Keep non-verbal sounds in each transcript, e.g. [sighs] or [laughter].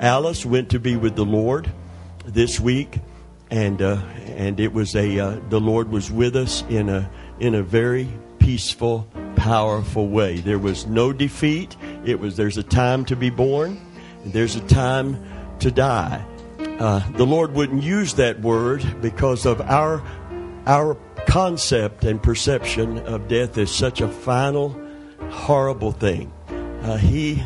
Alice went to be with the Lord this week, and uh, and it was a uh, the Lord was with us in a in a very peaceful, powerful way. There was no defeat. It was there's a time to be born, and there's a time to die. Uh, the Lord wouldn't use that word because of our our concept and perception of death as such a final, horrible thing. Uh, he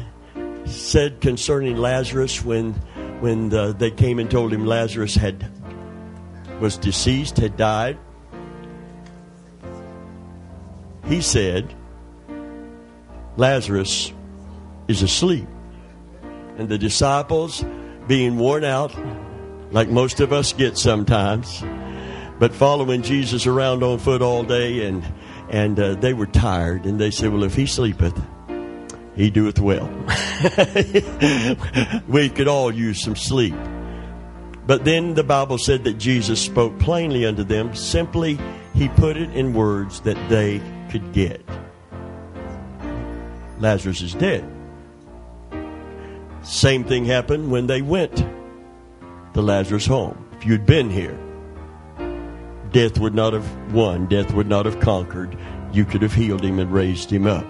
said concerning Lazarus when when the, they came and told him Lazarus had was deceased, had died. He said, Lazarus is asleep. And the disciples, being worn out, like most of us get sometimes, but following Jesus around on foot all day, and and uh, they were tired, and they said, "Well, if he sleepeth, he doeth well." [laughs] we could all use some sleep. But then the Bible said that Jesus spoke plainly unto them. Simply, he put it in words that they could get. Lazarus is dead. Same thing happened when they went to Lazarus' home. If you'd been here, death would not have won, death would not have conquered. You could have healed him and raised him up.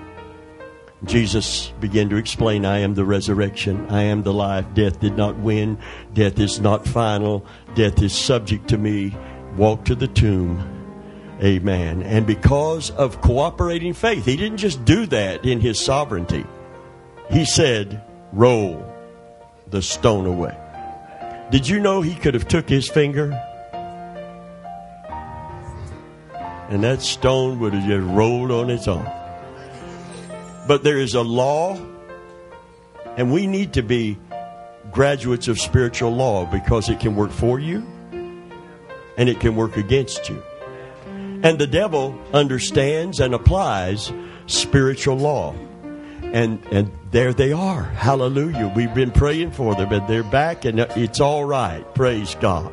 Jesus began to explain, I am the resurrection, I am the life. Death did not win, death is not final, death is subject to me. Walk to the tomb. Amen. And because of cooperating faith, he didn't just do that in his sovereignty. He said, roll the stone away. Did you know he could have took his finger and that stone would have just rolled on its own? But there is a law, and we need to be graduates of spiritual law because it can work for you and it can work against you. And the devil understands and applies spiritual law. And and there they are. Hallelujah. We've been praying for them and they're back and it's all right. Praise God.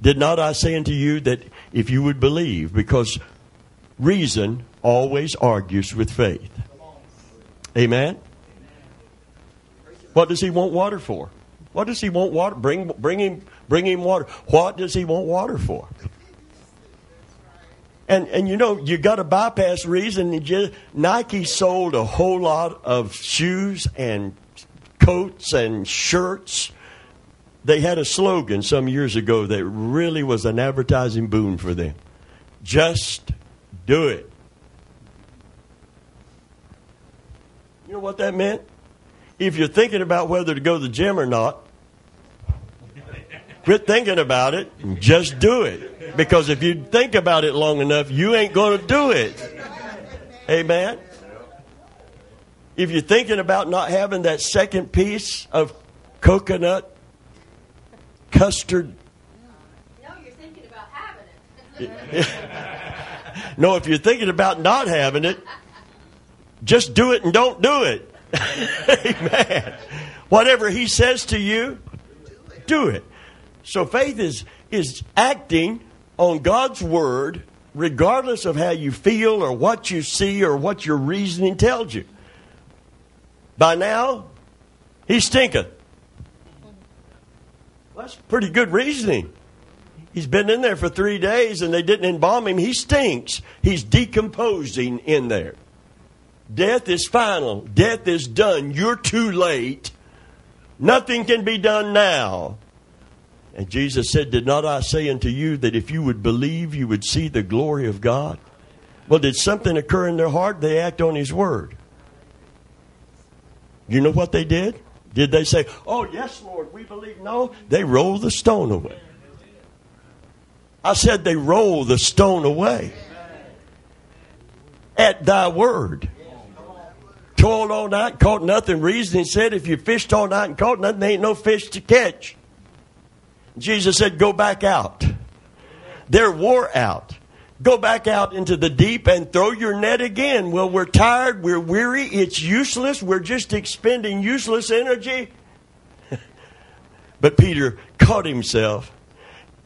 Did not I say unto you that if you would believe, because reason always argues with faith. Amen. What does he want water for? What does he want water? Bring, bring him, bring him water. What does he want water for? And and you know you got to bypass reason. Just, Nike sold a whole lot of shoes and coats and shirts. They had a slogan some years ago that really was an advertising boon for them. Just do it. You know what that meant? If you're thinking about whether to go to the gym or not, quit thinking about it and just do it. Because if you think about it long enough, you ain't going to do it. Amen. If you're thinking about not having that second piece of coconut custard. No, you're thinking about having it. [laughs] no, if you're thinking about not having it, just do it and don't do it. [laughs] Amen. Whatever he says to you, do it. So faith is is acting on God's word regardless of how you feel or what you see or what your reasoning tells you. By now, he stinketh. Well, that's pretty good reasoning. He's been in there for three days and they didn't embalm him. He stinks. He's decomposing in there. Death is final. Death is done. You're too late. Nothing can be done now. And Jesus said, Did not I say unto you that if you would believe, you would see the glory of God? Well, did something occur in their heart? They act on His word. You know what they did? Did they say, Oh, yes, Lord, we believe? No, they rolled the stone away. I said they rolled the stone away at thy word toiled all night, caught nothing. Reason he said, if you fished all night and caught nothing, there ain't no fish to catch. Jesus said, go back out. They're wore out. Go back out into the deep and throw your net again. Well, we're tired, we're weary, it's useless, we're just expending useless energy. [laughs] but Peter caught himself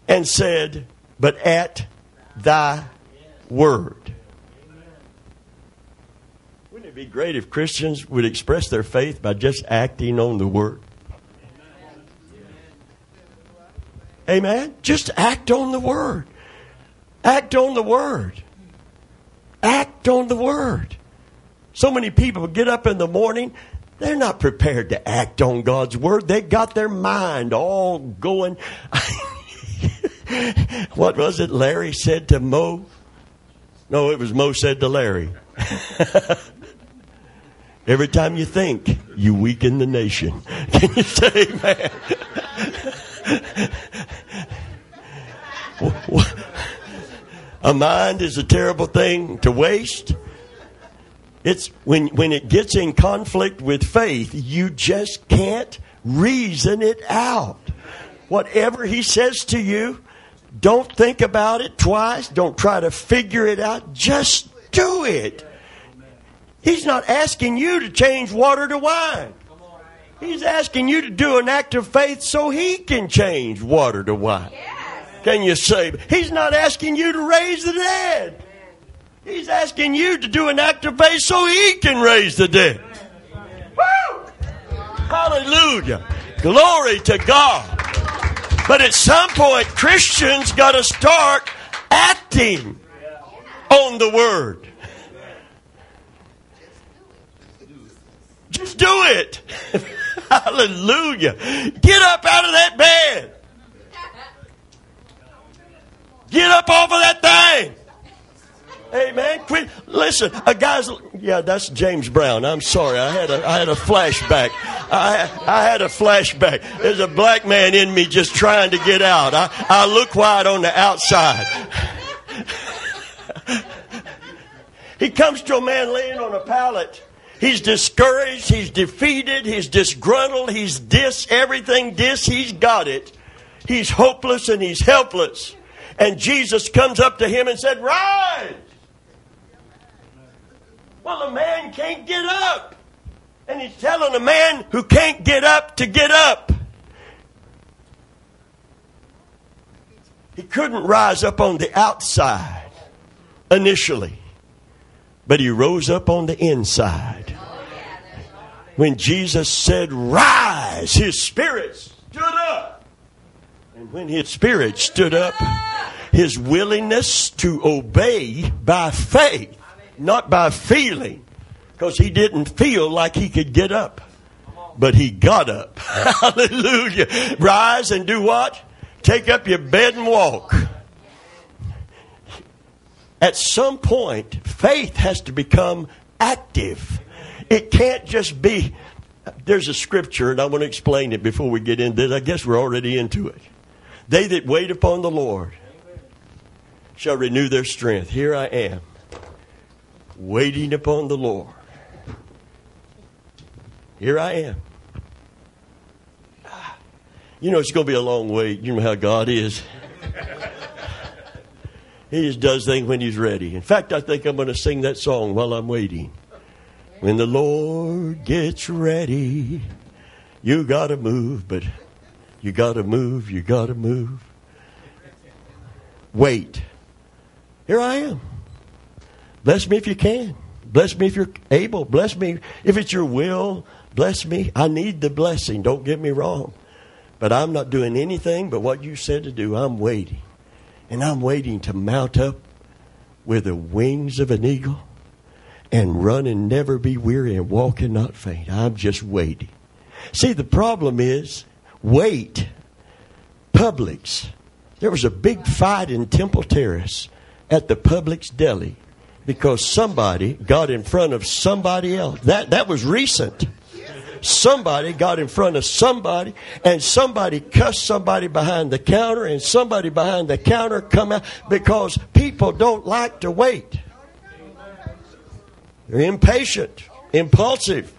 and said, But at thy word be great if Christians would express their faith by just acting on the Word. Amen? Just act on the Word. Act on the Word. Act on the Word. So many people get up in the morning, they're not prepared to act on God's Word. They got their mind all going. [laughs] what was it Larry said to Moe? No, it was Moe said to Larry. [laughs] Every time you think, you weaken the nation. [laughs] Can you say amen? [laughs] a mind is a terrible thing to waste. It's when, when it gets in conflict with faith, you just can't reason it out. Whatever he says to you, don't think about it twice. Don't try to figure it out. Just do it. He's not asking you to change water to wine. He's asking you to do an act of faith so he can change water to wine. Can you say? He's not asking you to raise the dead. He's asking you to do an act of faith so he can raise the dead. Woo! Hallelujah. Glory to God. But at some point, Christians got to start acting on the word. Just do it. [laughs] Hallelujah. Get up out of that bed. Get up off of that thing. Amen. Quit. Listen, a guy's. Yeah, that's James Brown. I'm sorry. I had a, I had a flashback. I, I had a flashback. There's a black man in me just trying to get out. I, I look white on the outside. [laughs] he comes to a man laying on a pallet. He's discouraged. He's defeated. He's disgruntled. He's dis everything. Dis. He's got it. He's hopeless and he's helpless. And Jesus comes up to him and said, Rise. Well, the man can't get up. And he's telling a man who can't get up to get up. He couldn't rise up on the outside initially, but he rose up on the inside. When Jesus said, Rise, his spirit stood up. And when his spirit stood up, his willingness to obey by faith not by feeling, because he didn't feel like he could get up. But he got up. [laughs] Hallelujah. Rise and do what? Take up your bed and walk. At some point, faith has to become active. It can't just be. There's a scripture, and I want to explain it before we get into it. I guess we're already into it. They that wait upon the Lord shall renew their strength. Here I am waiting upon the Lord. Here I am. You know, it's going to be a long wait. You know how God is. he just does things when He's ready. In fact, I think I'm going to sing that song while I'm waiting. When the Lord gets ready, you got to move, but you got to move, you got to move. Wait. Here I am. Bless me if you can. Bless me if you're able. Bless me if it's your will. Bless me. I need the blessing. Don't get me wrong. But I'm not doing anything but what you said to do. I'm waiting. And I'm waiting to mount up with the wings of an eagle and run and never be weary and walk and not faint. I'm just waiting. See, the problem is wait. Publix. There was a big fight in Temple Terrace at the Publix deli because somebody got in front of somebody else. That, that was recent. Somebody got in front of somebody and somebody cussed somebody behind the counter and somebody behind the counter come out because people don't like to wait. They're impatient, impulsive.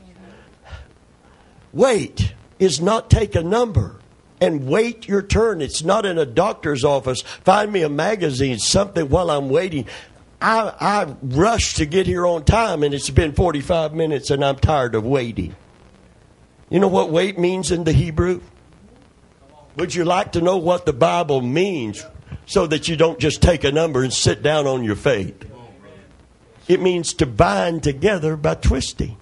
Wait is not take a number and wait your turn. It's not in a doctor's office. Find me a magazine, something while I'm waiting. I, I rushed to get here on time and it's been 45 minutes and I'm tired of waiting. You know what wait means in the Hebrew? Would you like to know what the Bible means so that you don't just take a number and sit down on your faith? It means to bind together by twisting.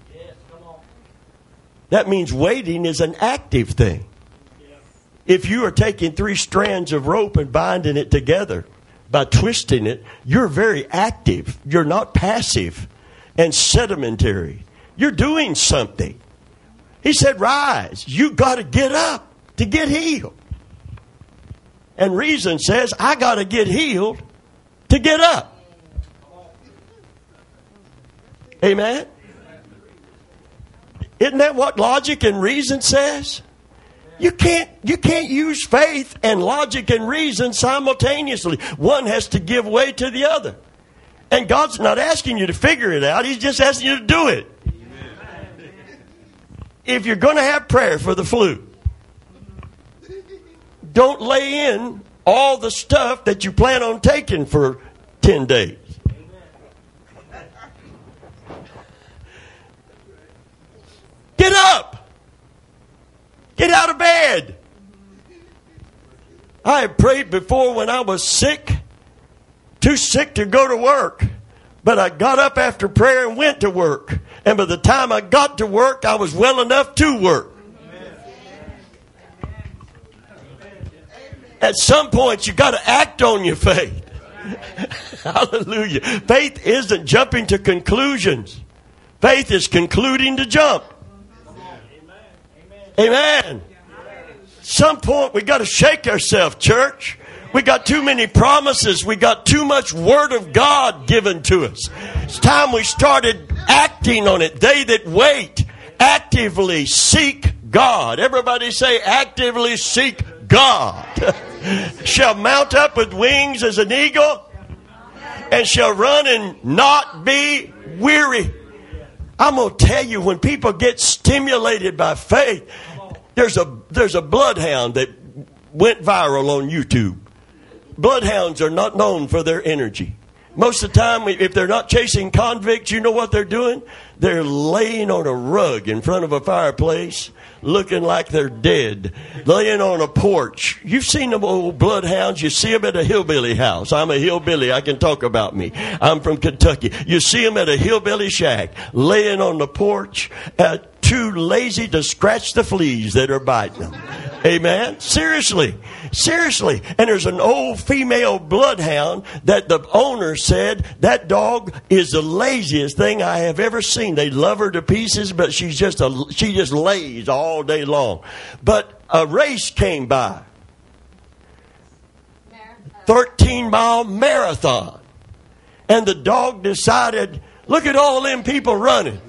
That means waiting is an active thing. If you are taking three strands of rope and binding it together by twisting it, you're very active. You're not passive and sedimentary. You're doing something. He said, Rise. You got to get up to get healed. And reason says, I got to get healed to get up. Amen? Isn't that what logic and reason says? You can't, you can't use faith and logic and reason simultaneously. One has to give way to the other. And God's not asking you to figure it out, He's just asking you to do it. If you're going to have prayer for the flu, don't lay in all the stuff that you plan on taking for 10 days. Get up. Get out of bed. I have prayed before when I was sick, too sick to go to work. But I got up after prayer and went to work. And by the time I got to work, I was well enough to work. At some point, you got to act on your faith. [laughs] Hallelujah. Faith isn't jumping to conclusions. Faith is concluding to jump. Amen. Some point we got to shake ourselves, church. We got too many promises. We got too much word of God given to us. It's time we started acting on it. They that wait actively seek God. Everybody say actively seek God. [laughs] shall mount up with wings as an eagle and shall run and not be weary. I'm going to tell you when people get stimulated by faith, there's a there's a bloodhound that went viral on YouTube. Bloodhounds are not known for their energy. Most of the time, if they're not chasing convicts, you know what they're doing? They're laying on a rug in front of a fireplace, looking like they're dead, laying on a porch. You've seen them old bloodhounds. You see them at a hillbilly house. I'm a hillbilly. I can talk about me. I'm from Kentucky. You see them at a hillbilly shack, laying on the porch, uh, too lazy to scratch the fleas that are biting them. Amen. Seriously. Seriously. And there's an old female bloodhound that the owner said that dog is the laziest thing I have ever seen. They love her to pieces, but she's just a, she just lays all day long. But a race came by. 13 mile marathon. And the dog decided, look at all them people running.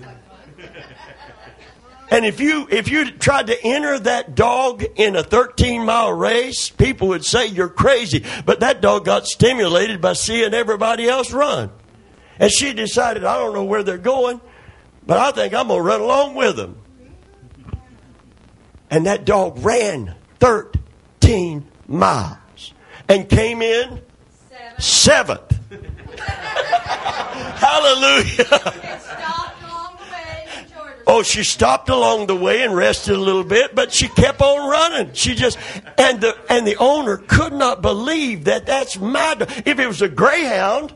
And if you if you tried to enter that dog in a 13 mile race, people would say you're crazy. But that dog got stimulated by seeing everybody else run. And she decided, I don't know where they're going, but I think I'm going to run along with them. And that dog ran 13 miles and came in seventh. seventh. [laughs] Hallelujah. Oh, she stopped along the way and rested a little bit, but she kept on running. She just and the and the owner could not believe that that's my. If it was a greyhound,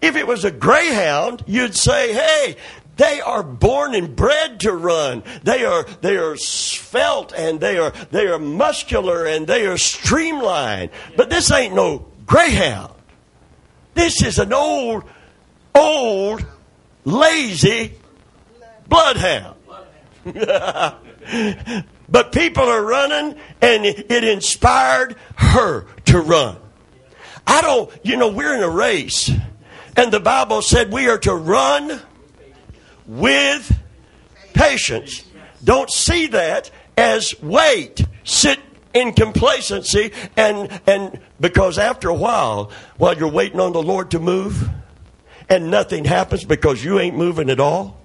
if it was a greyhound, you'd say, "Hey, they are born and bred to run. They are they are svelte and they are they are muscular and they are streamlined. But this ain't no greyhound. This is an old, old, lazy bloodhound. [laughs] but people are running and it inspired her to run. I don't, you know, we're in a race and the Bible said we are to run with patience. Don't see that as wait, sit in complacency and and because after a while while you're waiting on the Lord to move and nothing happens because you ain't moving at all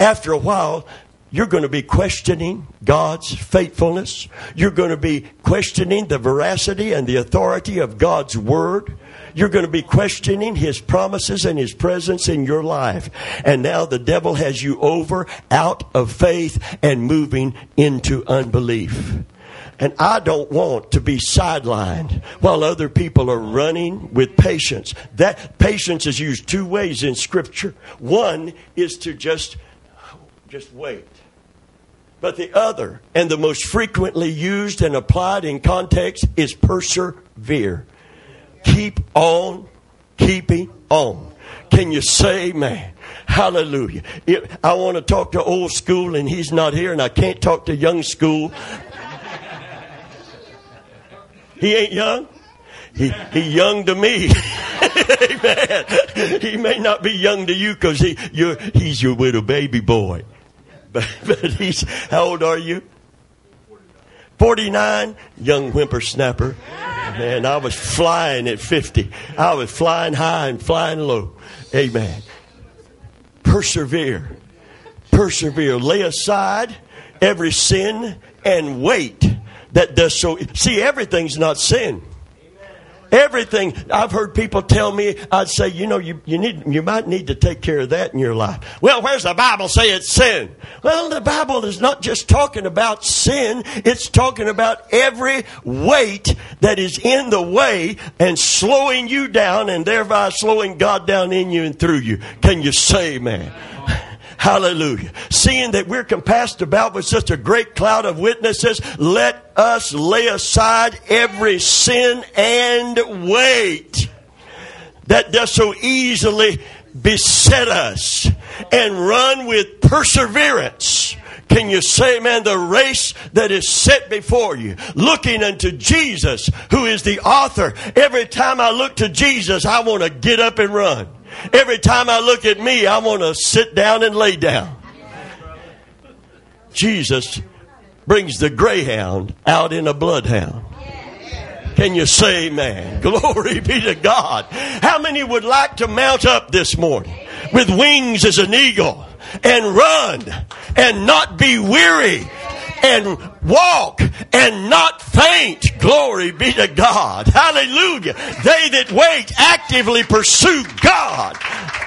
after a while, you're going to be questioning God's faithfulness. You're going to be questioning the veracity and the authority of God's word. You're going to be questioning his promises and his presence in your life. And now the devil has you over out of faith and moving into unbelief. And I don't want to be sidelined while other people are running with patience. That patience is used two ways in scripture. One is to just just wait. But the other, and the most frequently used and applied in context, is persevere. Keep on keeping on. Can you say amen? Hallelujah. I want to talk to old school and he's not here and I can't talk to young school. He ain't young. He, he young to me. [laughs] Amen. He may not be young to you because he, he's your little baby boy. But, [laughs] but he's, how old are you? 49, young whippersnapper. Man, I was flying at 50. I was flying high and flying low. Amen. Persevere. Persevere. Lay aside every sin and weight that does so. See, everything's not sin. Everything I've heard people tell me, I'd say, you know, you, you need, you might need to take care of that in your life. Well, where's the Bible say it's sin? Well, the Bible is not just talking about sin, it's talking about every weight that is in the way and slowing you down and thereby slowing God down in you and through you. Can you say, man? Hallelujah. Seeing that we're compassed about with such a great cloud of witnesses, let us lay aside every sin and weight that does so easily beset us and run with perseverance. Can you say, man, the race that is set before you, looking unto Jesus, who is the author. Every time I look to Jesus, I want to get up and run. Every time I look at me, I want to sit down and lay down. Jesus brings the greyhound out in a bloodhound. Can you say amen? Glory be to God. How many would like to mount up this morning with wings as an eagle and run and not be weary and walk and not faint. Glory be to God. Hallelujah. They that wait actively pursue God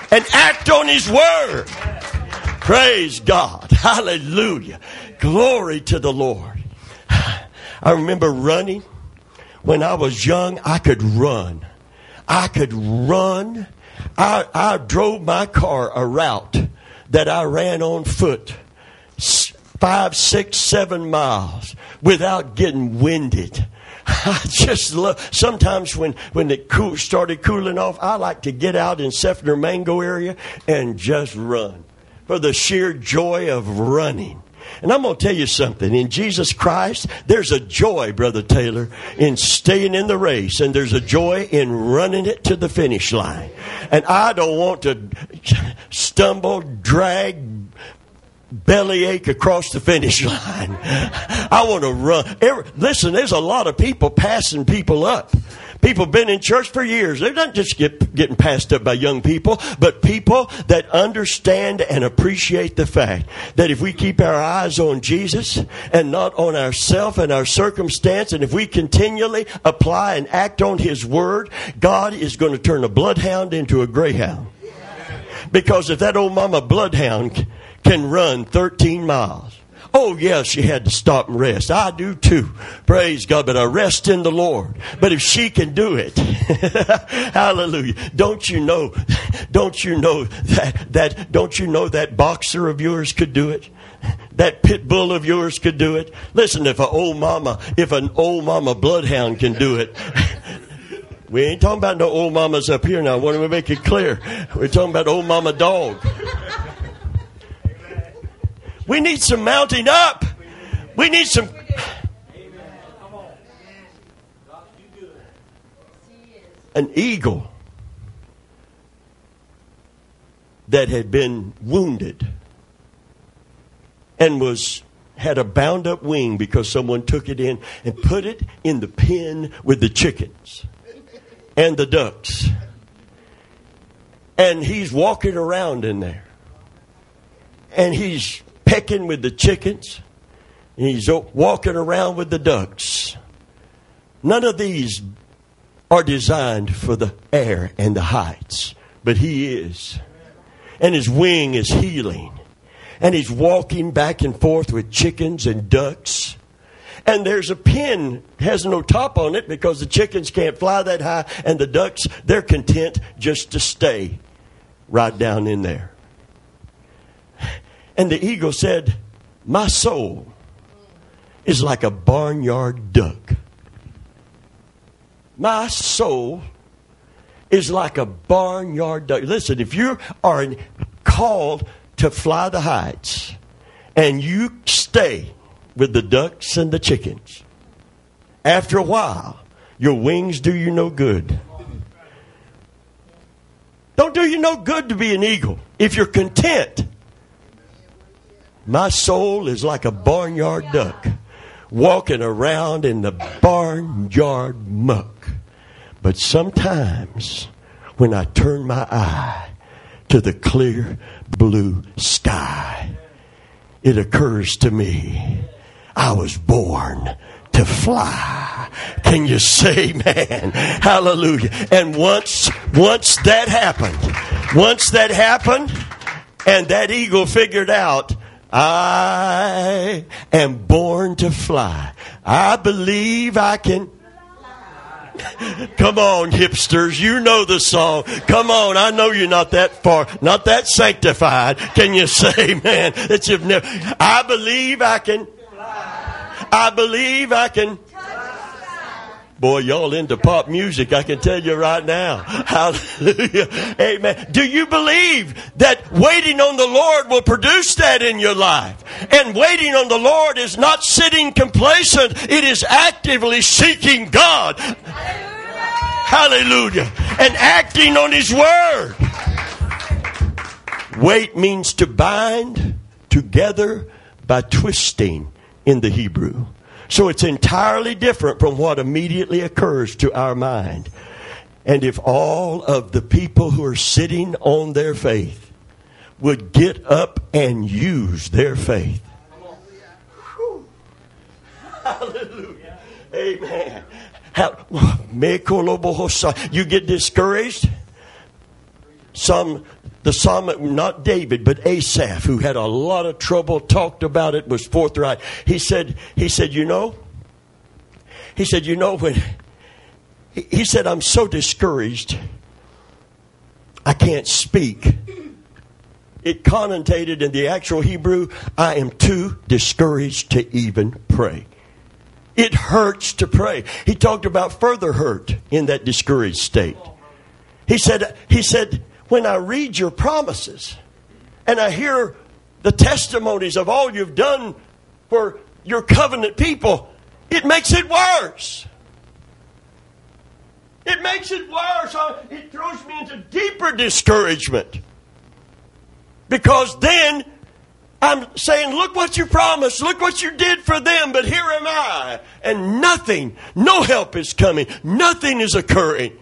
and act on His Word. Praise God. Hallelujah. Glory to the Lord. [sighs] I remember running. When I was young, I could run. I could run. I, I drove my car a route that I ran on foot five, six, seven miles without getting winded. [laughs] I just love, sometimes when, when it cool, started cooling off, I like to get out in Seffner Mango area and just run for the sheer joy of running. And I'm going to tell you something. In Jesus Christ, there's a joy, Brother Taylor, in staying in the race, and there's a joy in running it to the finish line. And I don't want to stumble, drag, bellyache across the finish line. [laughs] I want to run. Every, listen, there's a lot of people passing people up. People been in church for years. They're not just get, getting passed up by young people, but people that understand and appreciate the fact that if we keep our eyes on Jesus and not on ourself and our circumstance, and if we continually apply and act on His Word, God is going to turn a bloodhound into a greyhound. Because if that old mama bloodhound can run 13 miles. Oh, yeah, she had to stop and rest. I do too. Praise God. But I rest in the Lord. But if she can do it, [laughs] hallelujah. Don't you know, don't you know that, that, don't you know that boxer of yours could do it? That pit bull of yours could do it. Listen, if an old mama, if an old mama bloodhound can do it, [laughs] we ain't talking about no old mamas up here now. I want to make it clear. We're talking about old mama dog. We need some mounting up. We need some. An eagle that had been wounded and was had a bound up wing because someone took it in and put it in the pen with the chickens and the ducks. And he's walking around in there. And he's pecking with the chickens. And he's walking around with the ducks. None of these are designed for the air and the heights, but he is. And his wing is healing. And he's walking back and forth with chickens and ducks. and there's a pin has no top on it because the chickens can't fly that high and the ducks they're content just to stay right down in there and the eagle said my soul is like a barnyard duck my soul is like a barnyard duck listen if you are called to fly the heights and you stay with the ducks and the chickens. After a while, your wings do you no good. Don't do you no good to be an eagle if you're content. My soul is like a barnyard duck walking around in the barnyard muck. But sometimes when I turn my eye to the clear blue sky, it occurs to me I was born to fly. Can you say, [laughs] man? Hallelujah. And once, once that happened, once that happened, and that eagle figured out, I am born to fly. I believe I can. Come on, hipsters. You know the song. Come on. I know you're not that far, not that sanctified. Can you [laughs] say, man, that you've never, I believe I can I believe I can. Boy, y'all into pop music, I can tell you right now. [laughs] Hallelujah. Amen. Do you believe that waiting on the Lord will produce that in your life? And waiting on the Lord is not sitting complacent, it is actively seeking God. Hallelujah. And acting on His Word. Wait means to bind together by twisting in the Hebrew. So it's entirely different from what immediately occurs to our mind. And if all of the people who are sitting on their faith would get up and use their faith. [laughs] Hallelujah. Amen. You get discouraged? Some the psalmist, not David, but Asaph, who had a lot of trouble, talked about it, was forthright. He said, he said, you know, he said, you know, when, he said, I'm so discouraged, I can't speak. It connotated in the actual Hebrew, I am too discouraged to even pray. It hurts to pray. He talked about further hurt in that discouraged state. He said, he said, when I read your promises and I hear the testimonies of all you've done for your covenant people, it makes it worse. It makes it worse. Uh, it throws me into deeper discouragement. Because then I'm saying, look what you promised, look what you did for them, but here am I. And nothing, no help is coming, nothing is occurring.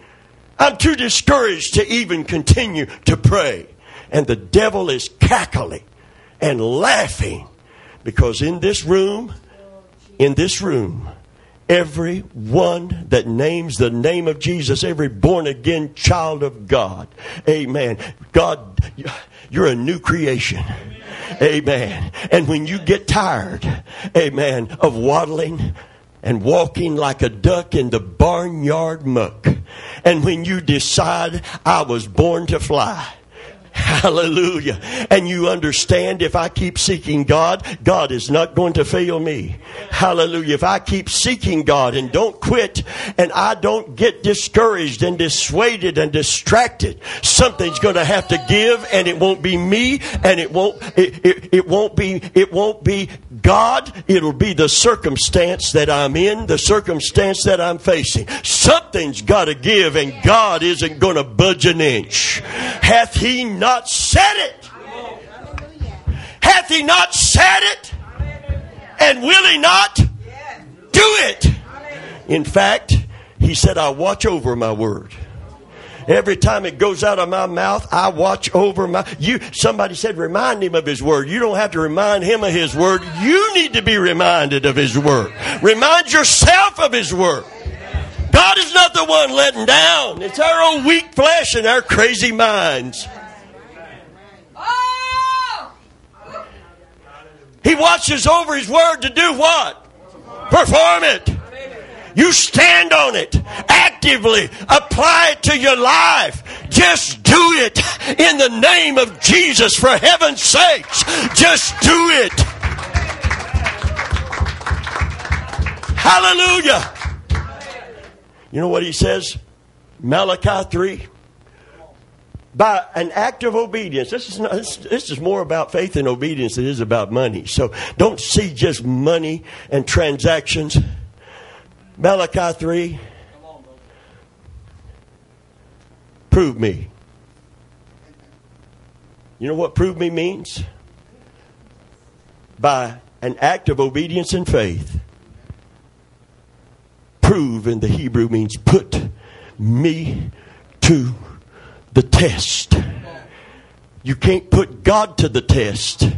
I'm too discouraged to even continue to pray. And the devil is cackling and laughing because in this room, in this room, every one that names the name of Jesus, every born again child of God, amen. God, you're a new creation. Amen. And when you get tired, amen, of waddling, and walking like a duck in the barnyard muck. And when you decide I was born to fly, Hallelujah. And you understand if I keep seeking God, God is not going to fail me. Hallelujah. If I keep seeking God and don't quit and I don't get discouraged and dissuaded and distracted, something's going to have to give and it won't be me and it won't, it, it, it won't be, it won't be God. It'll be the circumstance that I'm in, the circumstance that I'm facing. Something's got to give and God isn't going to budge an inch. Hath he not said it? Hath he not said it? And will he not do it? In fact, he said, I watch over my word. Every time it goes out of my mouth, I watch over my you somebody said remind him of his word. You don't have to remind him of his word. You need to be reminded of his word. Remind yourself of his word. God is not the one letting down. It's our own weak flesh and our crazy minds. He watches over his word to do what? Perform it. You stand on it. Actively apply it to your life. Just do it in the name of Jesus for heaven's sakes. Just do it. Hallelujah. You know what he says? Malachi 3 by an act of obedience. This is, not, this, this, is more about faith and obedience than it is about money. So don't see just money and transactions. Malachi 3. Prove me. You know what prove me means? By an act of obedience and faith. Prove in the Hebrew means put me to the test. You can't put God to the test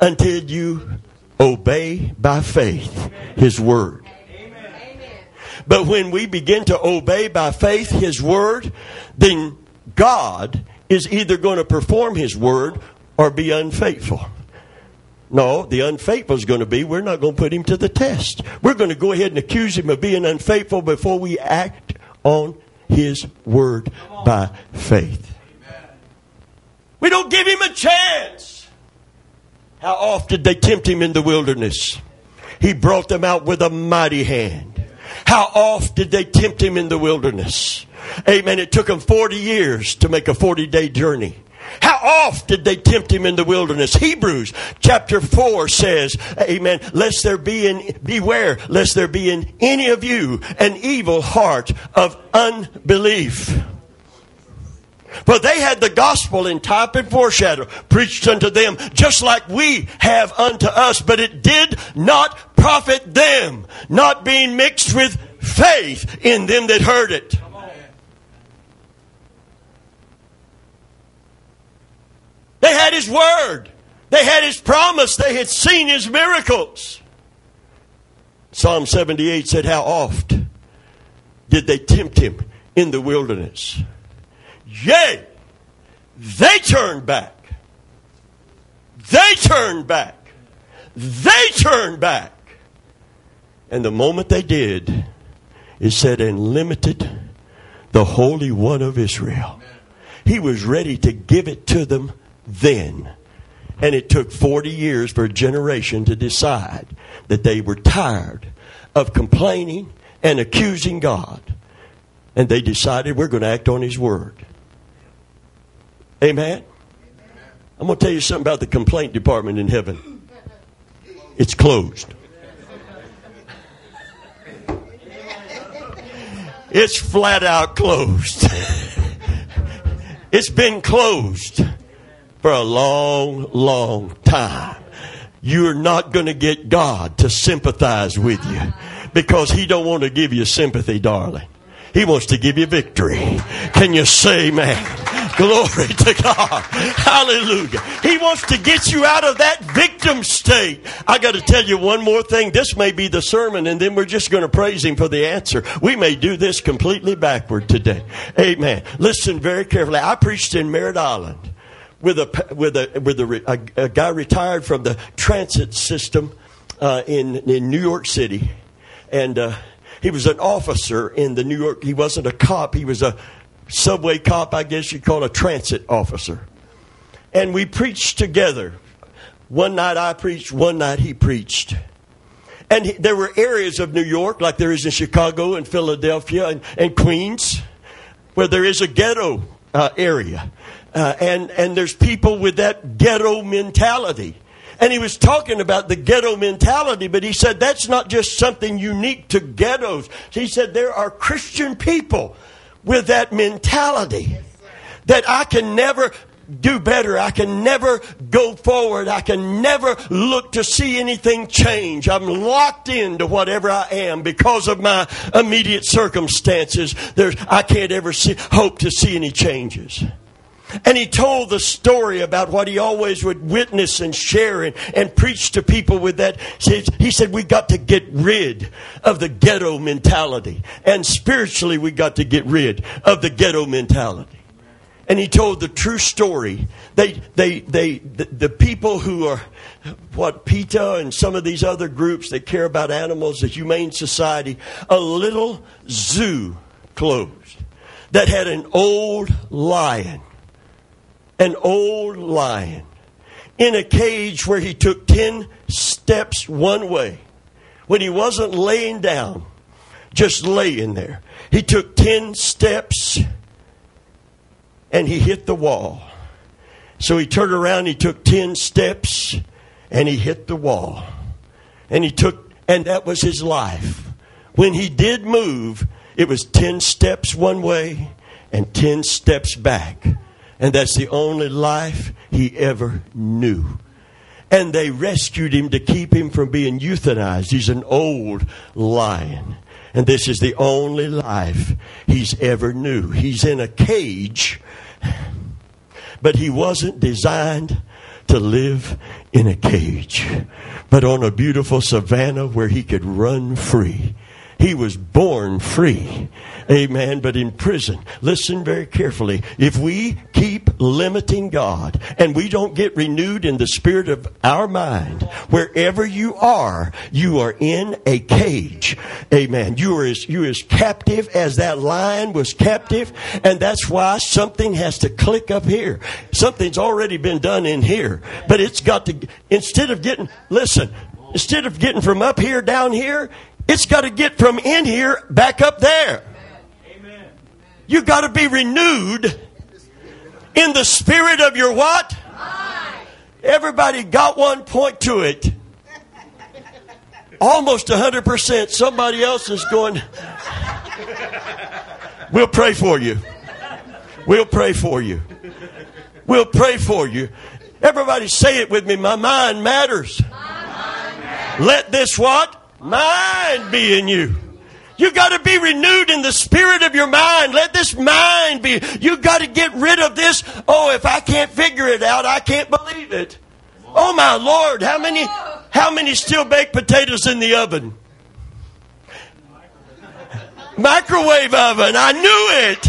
until you obey by faith His Word. But when we begin to obey by faith His Word, then God is either going to perform His Word or be unfaithful. No, the unfaithful is going to be we're not going to put him to the test. We're going to go ahead and accuse him of being unfaithful before we act on his word by faith. We don't give him a chance. How often did they tempt him in the wilderness? He brought them out with a mighty hand. How oft did they tempt him in the wilderness? Amen. It took him 40 years to make a 40 day journey. How oft did they tempt him in the wilderness? Hebrews chapter 4 says, Amen, lest there be in, beware, lest there be in any of you an evil heart of unbelief. For they had the gospel in type and foreshadow preached unto them, just like we have unto us, but it did not profit them, not being mixed with faith in them that heard it. They had His Word. They had His promise. They had seen His miracles. Psalm 78 said, How oft did they tempt Him in the wilderness? Yea, they turned back. They turned back. They turned back. And the moment they did, it said, and limited the Holy One of Israel. He was ready to give it to them then. And it took 40 years for a generation to decide that they were tired of complaining and accusing God. And they decided we're going to act on His Word. Amen? I'm going to tell you something about the complaint department in heaven. It's closed. It's flat out closed. [laughs] it's been closed for a long, long time. You're not going to get God to sympathize with you because He don't want to give you sympathy, darling. He wants to give you victory. Can you say, man? Glory to God. Hallelujah. He wants to get you out of that victim state. I got to tell you one more thing. This may be the sermon, and then we're just going to praise Him for the answer. We may do this completely backward today. Amen. Listen very carefully. I preached in Merritt Island with a with a with a, a, a guy retired from the transit system uh, in in New York City, and uh, he was an officer in the New York. He wasn't a cop. He was a subway cop, I guess you'd call a transit officer. And we preached together. One night I preached, one night he preached. And he, there were areas of New York, like there is in Chicago and Philadelphia and, and Queens, where there is a ghetto uh, area. Uh, and, and there's people with that ghetto mentality. And he was talking about the ghetto mentality, but he said that's not just something unique to ghettos. He said there are Christian people with that mentality that I can never do better. I can never go forward. I can never look to see anything change. I'm locked into whatever I am because of my immediate circumstances. There's, I can't ever see, hope to see any changes. And he told the story about what he always would witness and share and, and preach to people with that. He said, we got to get rid of the ghetto mentality. And spiritually, we got to get rid of the ghetto mentality. and he told the true story. They, they, they, the, the people who are, what PETA and some of these other groups that care about animals, the Humane Society, a little zoo closed that had an old lion, an old lion in a cage where he took 10 steps one way when he wasn't laying down, just laying there. He took 10 steps and he hit the wall. So he turned around, he took 10 steps, and he hit the wall. And he took, and that was his life. When he did move, it was 10 steps one way and 10 steps back. And that's the only life he ever knew. And they rescued him to keep him from being euthanized. He's an old lion. And this is the only life he's ever knew. He's in a cage but he wasn't designed to live in a cage, but on a beautiful savannah where he could run free. He was born free. Amen. But in prison, listen very carefully. If we keep limiting God and we don't get renewed in the spirit of our mind, wherever you are, you are in a cage. Amen. You are as, you as captive as that lion was captive. And that's why something has to click up here. Something's already been done in here, but it's got to, instead of getting, listen, instead of getting from up here down here, it's got to get from in here back up there. Amen. You got to be renewed in the spirit of your what? Everybody got one point to it. Almost 100%. Somebody else is going. We'll pray for you. We'll pray for you. We'll pray for you. Everybody say it with me. My mind matters. My mind matters. Let this what? Mind be in you. You got to be renewed in the spirit of your mind. Let this mind be. You got to get rid of this. Oh, if I can't figure it out, I can't believe it. Oh my Lord, how many how many still baked potatoes in the oven? Microwave oven. I knew it.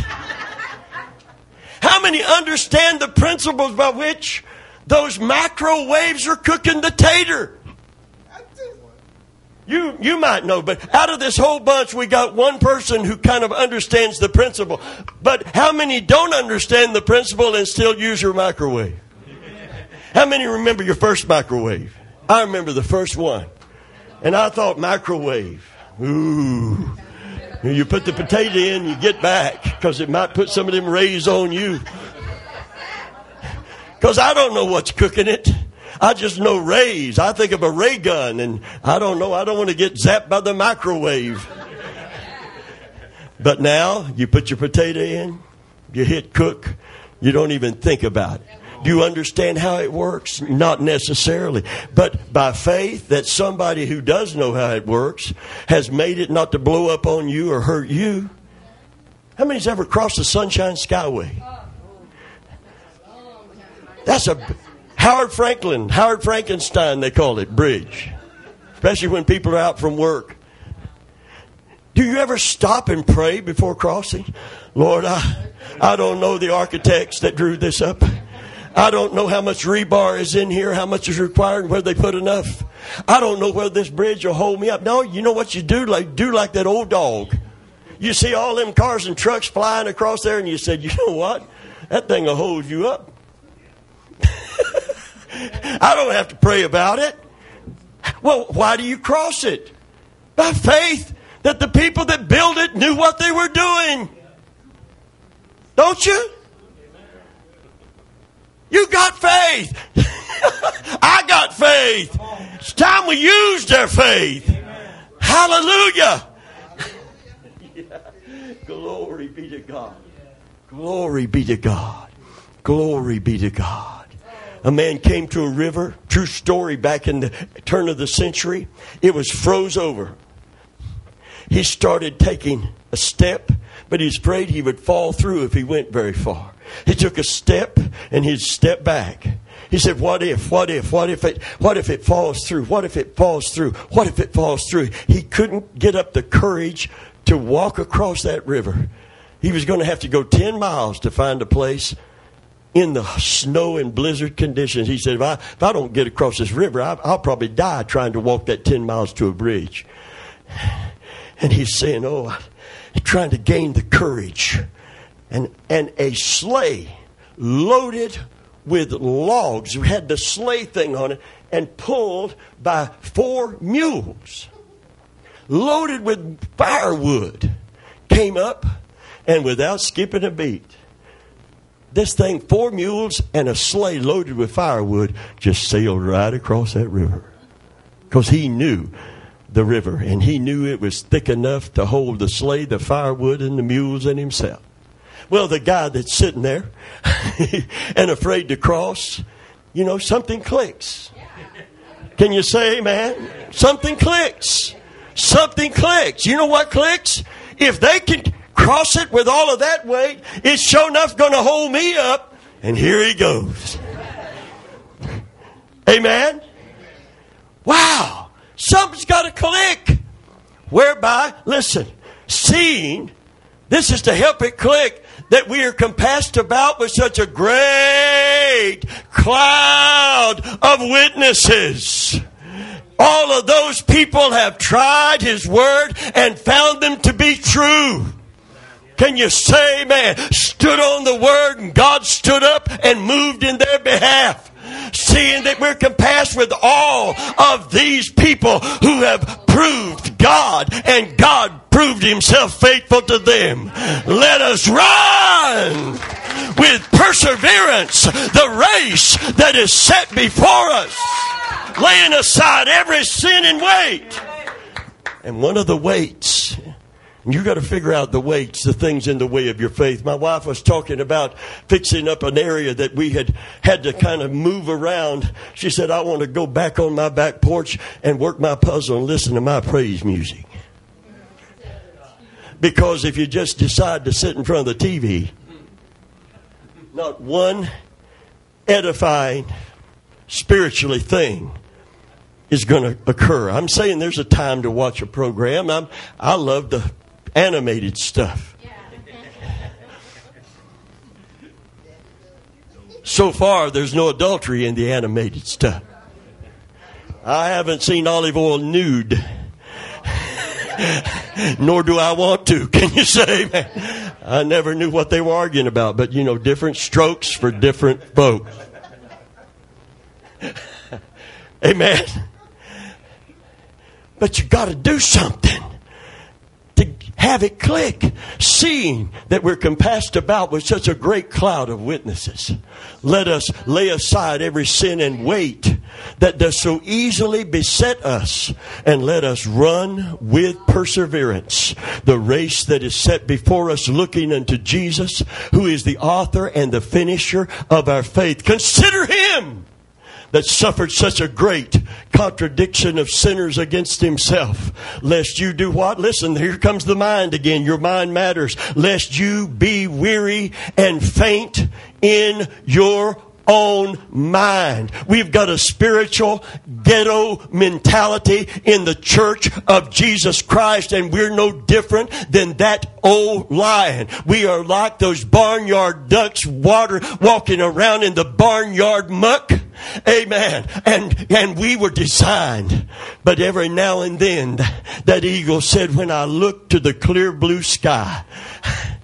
How many understand the principles by which those microwaves are cooking the tater? You, you might know, but out of this whole bunch, we got one person who kind of understands the principle. But how many don't understand the principle and still use your microwave? How many remember your first microwave? I remember the first one. And I thought, microwave. Ooh. You put the potato in, you get back, because it might put some of them rays on you. Because I don't know what's cooking it. I just know rays. I think of a ray gun, and I don't know. I don't want to get zapped by the microwave. But now you put your potato in, you hit cook, you don't even think about it. Do you understand how it works? Not necessarily. But by faith, that somebody who does know how it works has made it not to blow up on you or hurt you. How many's ever crossed the Sunshine Skyway? That's a Howard Frankland, Howard Frankenstein, they call it, bridge. Especially when people are out from work. Do you ever stop and pray before crossing? Lord, I, I don't know the architects that drew this up. I don't know how much rebar is in here, how much is required, where they put enough. I don't know whether this bridge will hold me up. No, you know what you do? Like do like that old dog. You see all them cars and trucks flying across there, and you said, you know what? That thing will hold you up. I don't have to pray about it. Well, why do you cross it? By faith that the people that built it knew what they were doing. Don't you? You got faith. [laughs] I got faith. It's time we use their faith. Hallelujah. [laughs] Glory be to God. Glory be to God. Glory be to God a man came to a river, true story back in the turn of the century. It was froze over. He started taking a step, but he's afraid he would fall through if he went very far. He took a step and he'd step back. He said, What if, what if, what if it, what if it falls through? What if it falls through? What if it falls through? He couldn't get up the courage to walk across that river. He was going to have to go 10 miles to find a place in the snow and blizzard conditions. He said, if I, if I don't get across this river, I, I'll probably die trying to walk that 10 miles to a bridge. And he's saying, Oh, I'm trying to gain the courage. And, and a sleigh loaded with logs had the sleigh thing on it and pulled by four mules loaded with firewood came up and without skipping a beat this thing four mules and a sleigh loaded with firewood just sailed right across that river because he knew the river and he knew it was thick enough to hold the sleigh the firewood and the mules and himself well the guy that's sitting there [laughs] and afraid to cross you know something clicks can you say man? something clicks something clicks. You know what clicks? If they can cross it with all of that weight, it's sure enough going to hold me up. And here he goes. Amen? Wow. Something's got to click. Whereby, listen, seeing, this is to help it click, that we are compassed about with such a great cloud of witnesses. All of those people have tried His Word and found them to be true. Can you say, man, stood on the Word and God stood up and moved in their behalf? Seeing that we're compassed with all of these people who have proved God and God proved Himself faithful to them. Let us run with perseverance the race that is set before us laying aside every sin and weight. And one of the weights, you got to figure out the weights, the things in the way of your faith. My wife was talking about fixing up an area that we had had to kind of move around. She said, I want to go back on my back porch and work my puzzle and listen to my praise music. Because if you just decide to sit in front of the TV, not one edifying spiritually thing is going to occur. I'm saying there's a time to watch a program. I'm, I love the animated stuff. So far, there's no adultery in the animated stuff. I haven't seen Olive Oyl nude. [laughs] Nor do I want to. Can you say, man? I never knew what they were arguing about, but you know, different strokes for different folks. [laughs] Amen. But you got to do something have it click, seeing that we're compassed about with such a great cloud of witnesses. Let us lay aside every sin and weight that does so easily beset us, and let us run with perseverance the race that is set before us, looking unto Jesus, who is the author and the finisher of our faith. Consider him that suffered such a great contradiction of sinners against himself. Lest you do what? Listen, here comes the mind again. Your mind matters. Lest you be weary and faint in your own mind. We've got a spiritual ghetto mentality in the church of Jesus Christ, and we're no different than that old lion. We are like those barnyard ducks water walking around in the barnyard muck. Amen. And, and we were designed. But every now and then, that eagle said, when I look to the clear blue sky,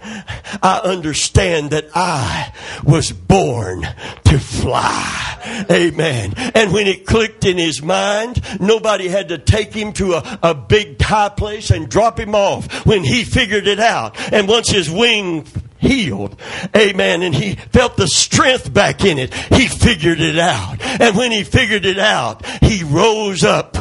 I understand that I was born to fly. Amen. And when it clicked in his mind, nobody had to take him to a, a big high place and drop him off when he figured it out. And once his wing healed. Amen. And he felt the strength back in it. He figured it out. And when he figured it out, he rose up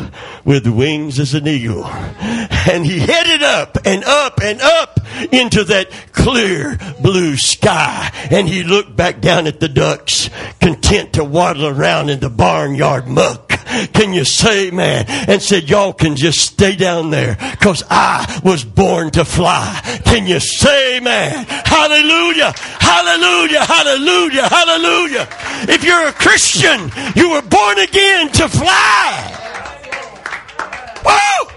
with wings as an eagle. And he headed up and up and up into that clear blue sky. And he looked back down at the ducks, content to waddle around in the barnyard muck. Can you say man? And said, y'all can just stay down there because I was born to fly. Can you say man? Hallelujah. Hallelujah. Hallelujah. Hallelujah. If you're a Christian, you were born again to fly. Whoa!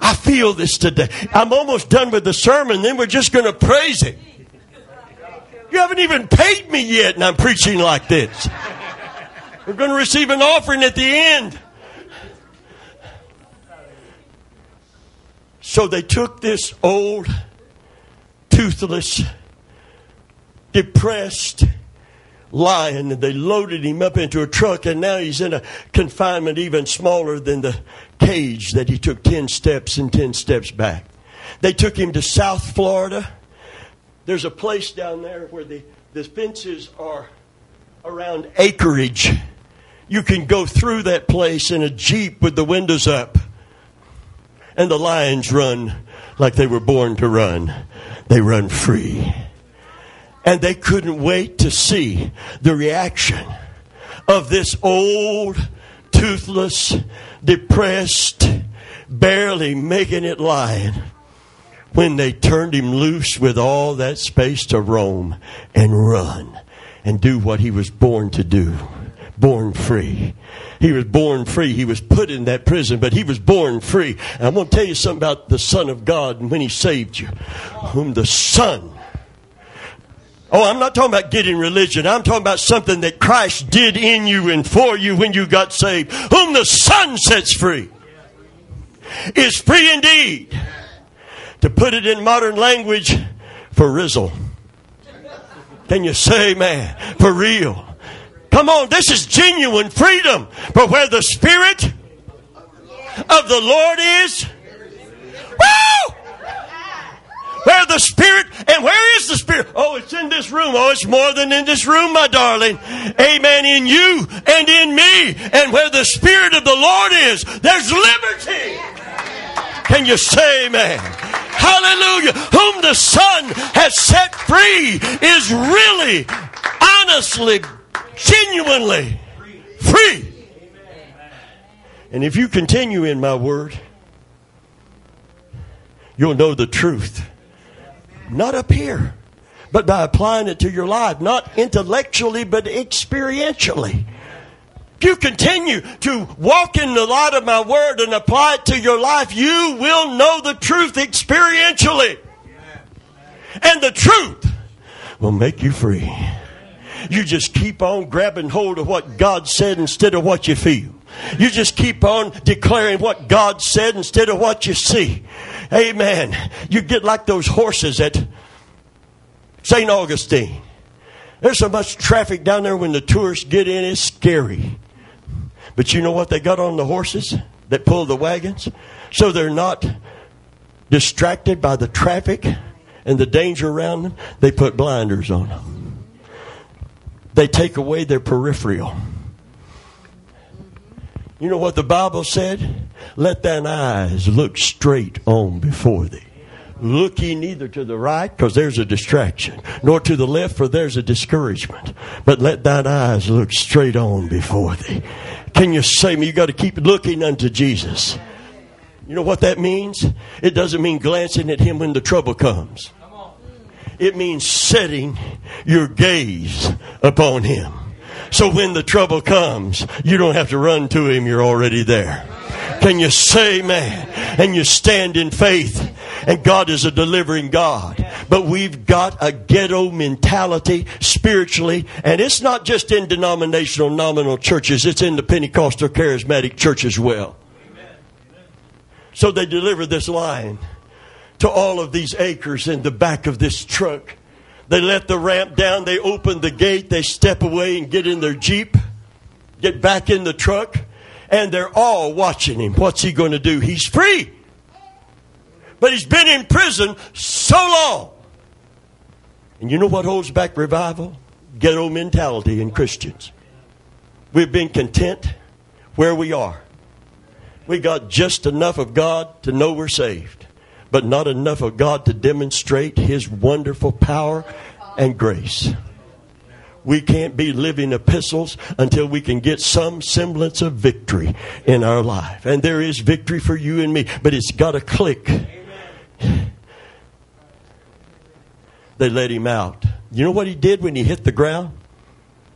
I feel feel this today. I'm almost done with the sermon, then we're just going to praise Him. You haven't even paid me yet, and I'm preaching like this. We're going to receive an offering at the end. So they took this old, toothless, depressed lion and they loaded him up into a truck and now he's in a confinement even smaller than the cage that he took 10 steps and 10 steps back. They took him to South Florida. There's a place down there where the, the fences are around acreage. You can go through that place in a Jeep with the windows up and the lions run like they were born to run. They run free. And they couldn't wait to see the reaction of this old, toothless, depressed, barely making it lion when they turned him loose with all that space to roam and run and do what he was born to do. Born free. He was born free. He was put in that prison, but he was born free. And I'm going to tell you something about the Son of God and when he saved you. Whom the Son Oh, I'm not talking about getting religion. I'm talking about something that Christ did in you and for you when you got saved. Whom the Son sets free is free indeed. To put it in modern language, for rizzle. Can you say, man, for real? Come on, this is genuine freedom. But where the Spirit of the Lord is, woo! Where the Spirit, and where is the Spirit? Oh, it's in this room. Oh, it's more than in this room, my darling. Amen. In you and in me. And where the Spirit of the Lord is, there's liberty. Can you say amen? Hallelujah. Whom the Son has set free is really, honestly, genuinely free. And if you continue in my word, you'll know the truth. Not up here, but by applying it to your life, not intellectually, but experientially. If you continue to walk in the light of my word and apply it to your life, you will know the truth experientially. And the truth will make you free. You just keep on grabbing hold of what God said instead of what you feel. You just keep on declaring what God said instead of what you see. Amen. You get like those horses at St. Augustine. There's so much traffic down there when the tourists get in, it's scary. But you know what they got on the horses that pull the wagons? So they're not distracted by the traffic and the danger around them. They put blinders on them they take away their peripheral. You know what the Bible said? Let thine eyes look straight on before thee. Look ye neither to the right, because there's a distraction, nor to the left, for there's a discouragement. But let thine eyes look straight on before thee. Can you say me? You got to keep looking unto Jesus. You know what that means? It doesn't mean glancing at him when the trouble comes. It means setting your gaze upon Him. So when the trouble comes, you don't have to run to Him, you're already there. Can you say, man? And you stand in faith. And God is a delivering God. But we've got a ghetto mentality spiritually. And it's not just in denominational nominal churches, it's in the Pentecostal charismatic church as well. So they deliver this line to all of these acres in the back of this truck. They let the ramp down, they open the gate, they step away and get in their Jeep, get back in the truck, and they're all watching him. What's he going to do? He's free. But he's been in prison so long. And you know what holds back revival? Ghetto mentality in Christians. We've been content where we are. We got just enough of God to know we're saved but not enough of God to demonstrate His wonderful power and grace. We can't be living epistles until we can get some semblance of victory in our life. And there is victory for you and me, but it's got to click. They let him out. You know what he did when he hit the ground?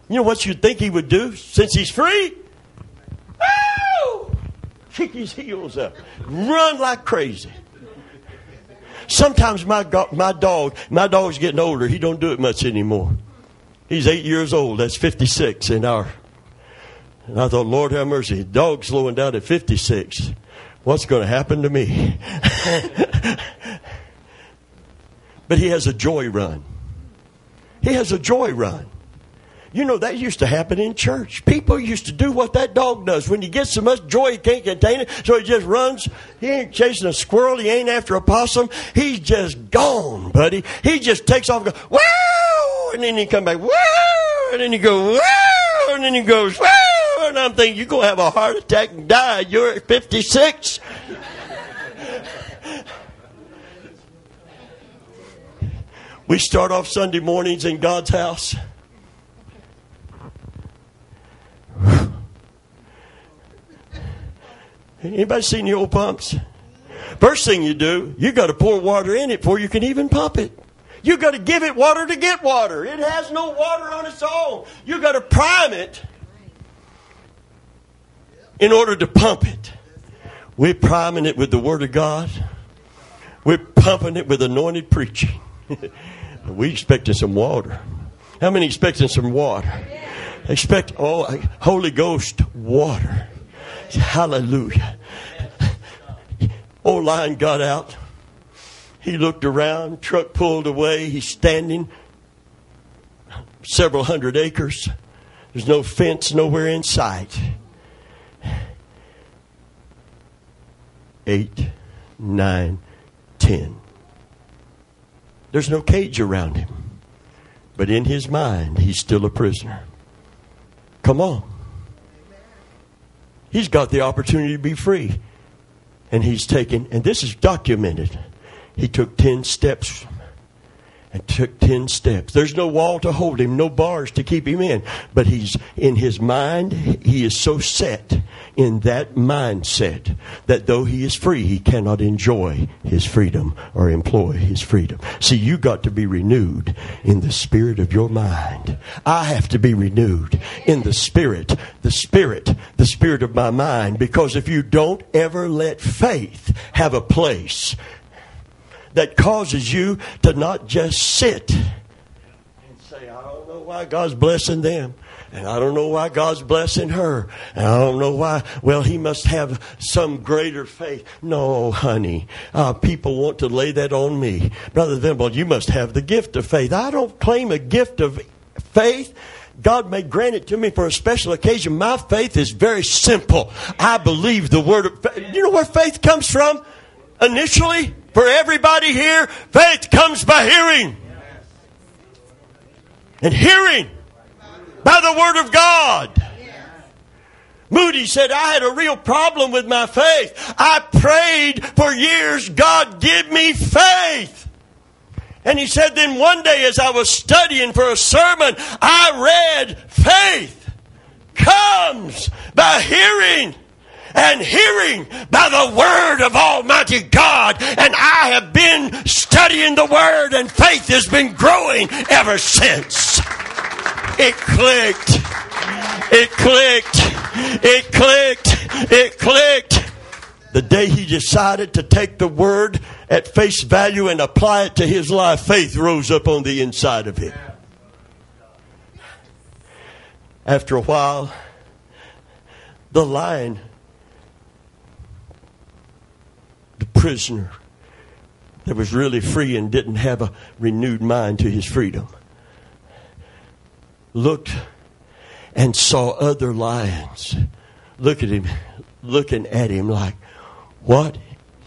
You know what you'd think he would do since he's free? Kick his heels up. Run like crazy. Sometimes my my dog, my dog's getting older. He don't do it much anymore. He's eight years old. That's 56 in our. And I thought, Lord have mercy. Dog slowing down at 56. What's going to happen to me? [laughs] but he has a joy run. He has a joy run. You know, that used to happen in church. People used to do what that dog does. When he gets so much joy, he can't contain it, so he just runs. He ain't chasing a squirrel. He ain't after a possum. He's just gone, buddy. He just takes off and goes, wow! And then he come back, wow! And then he goes, wow! And then he goes, wow! And I'm thinking, you're going to have a heart attack and die. You're at 56. [laughs] we start off Sunday mornings in God's house. Anybody seen the old pumps? First thing you do, you got to pour water in it before you can even pump it. You got to give it water to get water. It has no water on its own. You got to prime it in order to pump it. We're priming it with the Word of God. We're pumping it with anointed preaching. [laughs] we expecting some water. How many expecting some water? Expect oh Holy Ghost water. Hallelujah. Old lion got out. He looked around, truck pulled away. He's standing several hundred acres. There's no fence nowhere in sight. Eight, nine, ten. There's no cage around him. But in his mind, he's still a prisoner. Come on. He's got the opportunity to be free. And he's taken, and this is documented, he took 10 steps and took 10 steps. There's no wall to hold him, no bars to keep him in. But he's in his mind, he is so set in that mindset that though he is free, he cannot enjoy his freedom or employ his freedom. See, you got to be renewed in the spirit of your mind. I have to be renewed in the spirit, the spirit, the spirit of my mind. Because if you don't ever let faith have a place, that causes you to not just sit and say, I don't know why God's blessing them. And I don't know why God's blessing her. And I don't know why. Well, he must have some greater faith. No, honey. Uh, people want to lay that on me. Brother Thimble, you must have the gift of faith. I don't claim a gift of faith. God may grant it to me for a special occasion. My faith is very simple. I believe the word of faith. You know where faith comes from? Initially, for everybody here, faith comes by hearing. And hearing by the Word of God. Moody said, I had a real problem with my faith. I prayed for years, God, give me faith. And he said, then one day as I was studying for a sermon, I read, faith comes by hearing and hearing by the word of Almighty God. And I have been studying the word, and faith has been growing ever since. It clicked. It clicked. It clicked. It clicked. The day he decided to take the word at face value and apply it to his life, faith rose up on the inside of him. After a while, the lion the prisoner that was really free and didn't have a renewed mind to his freedom looked and saw other lions look at him looking at him like what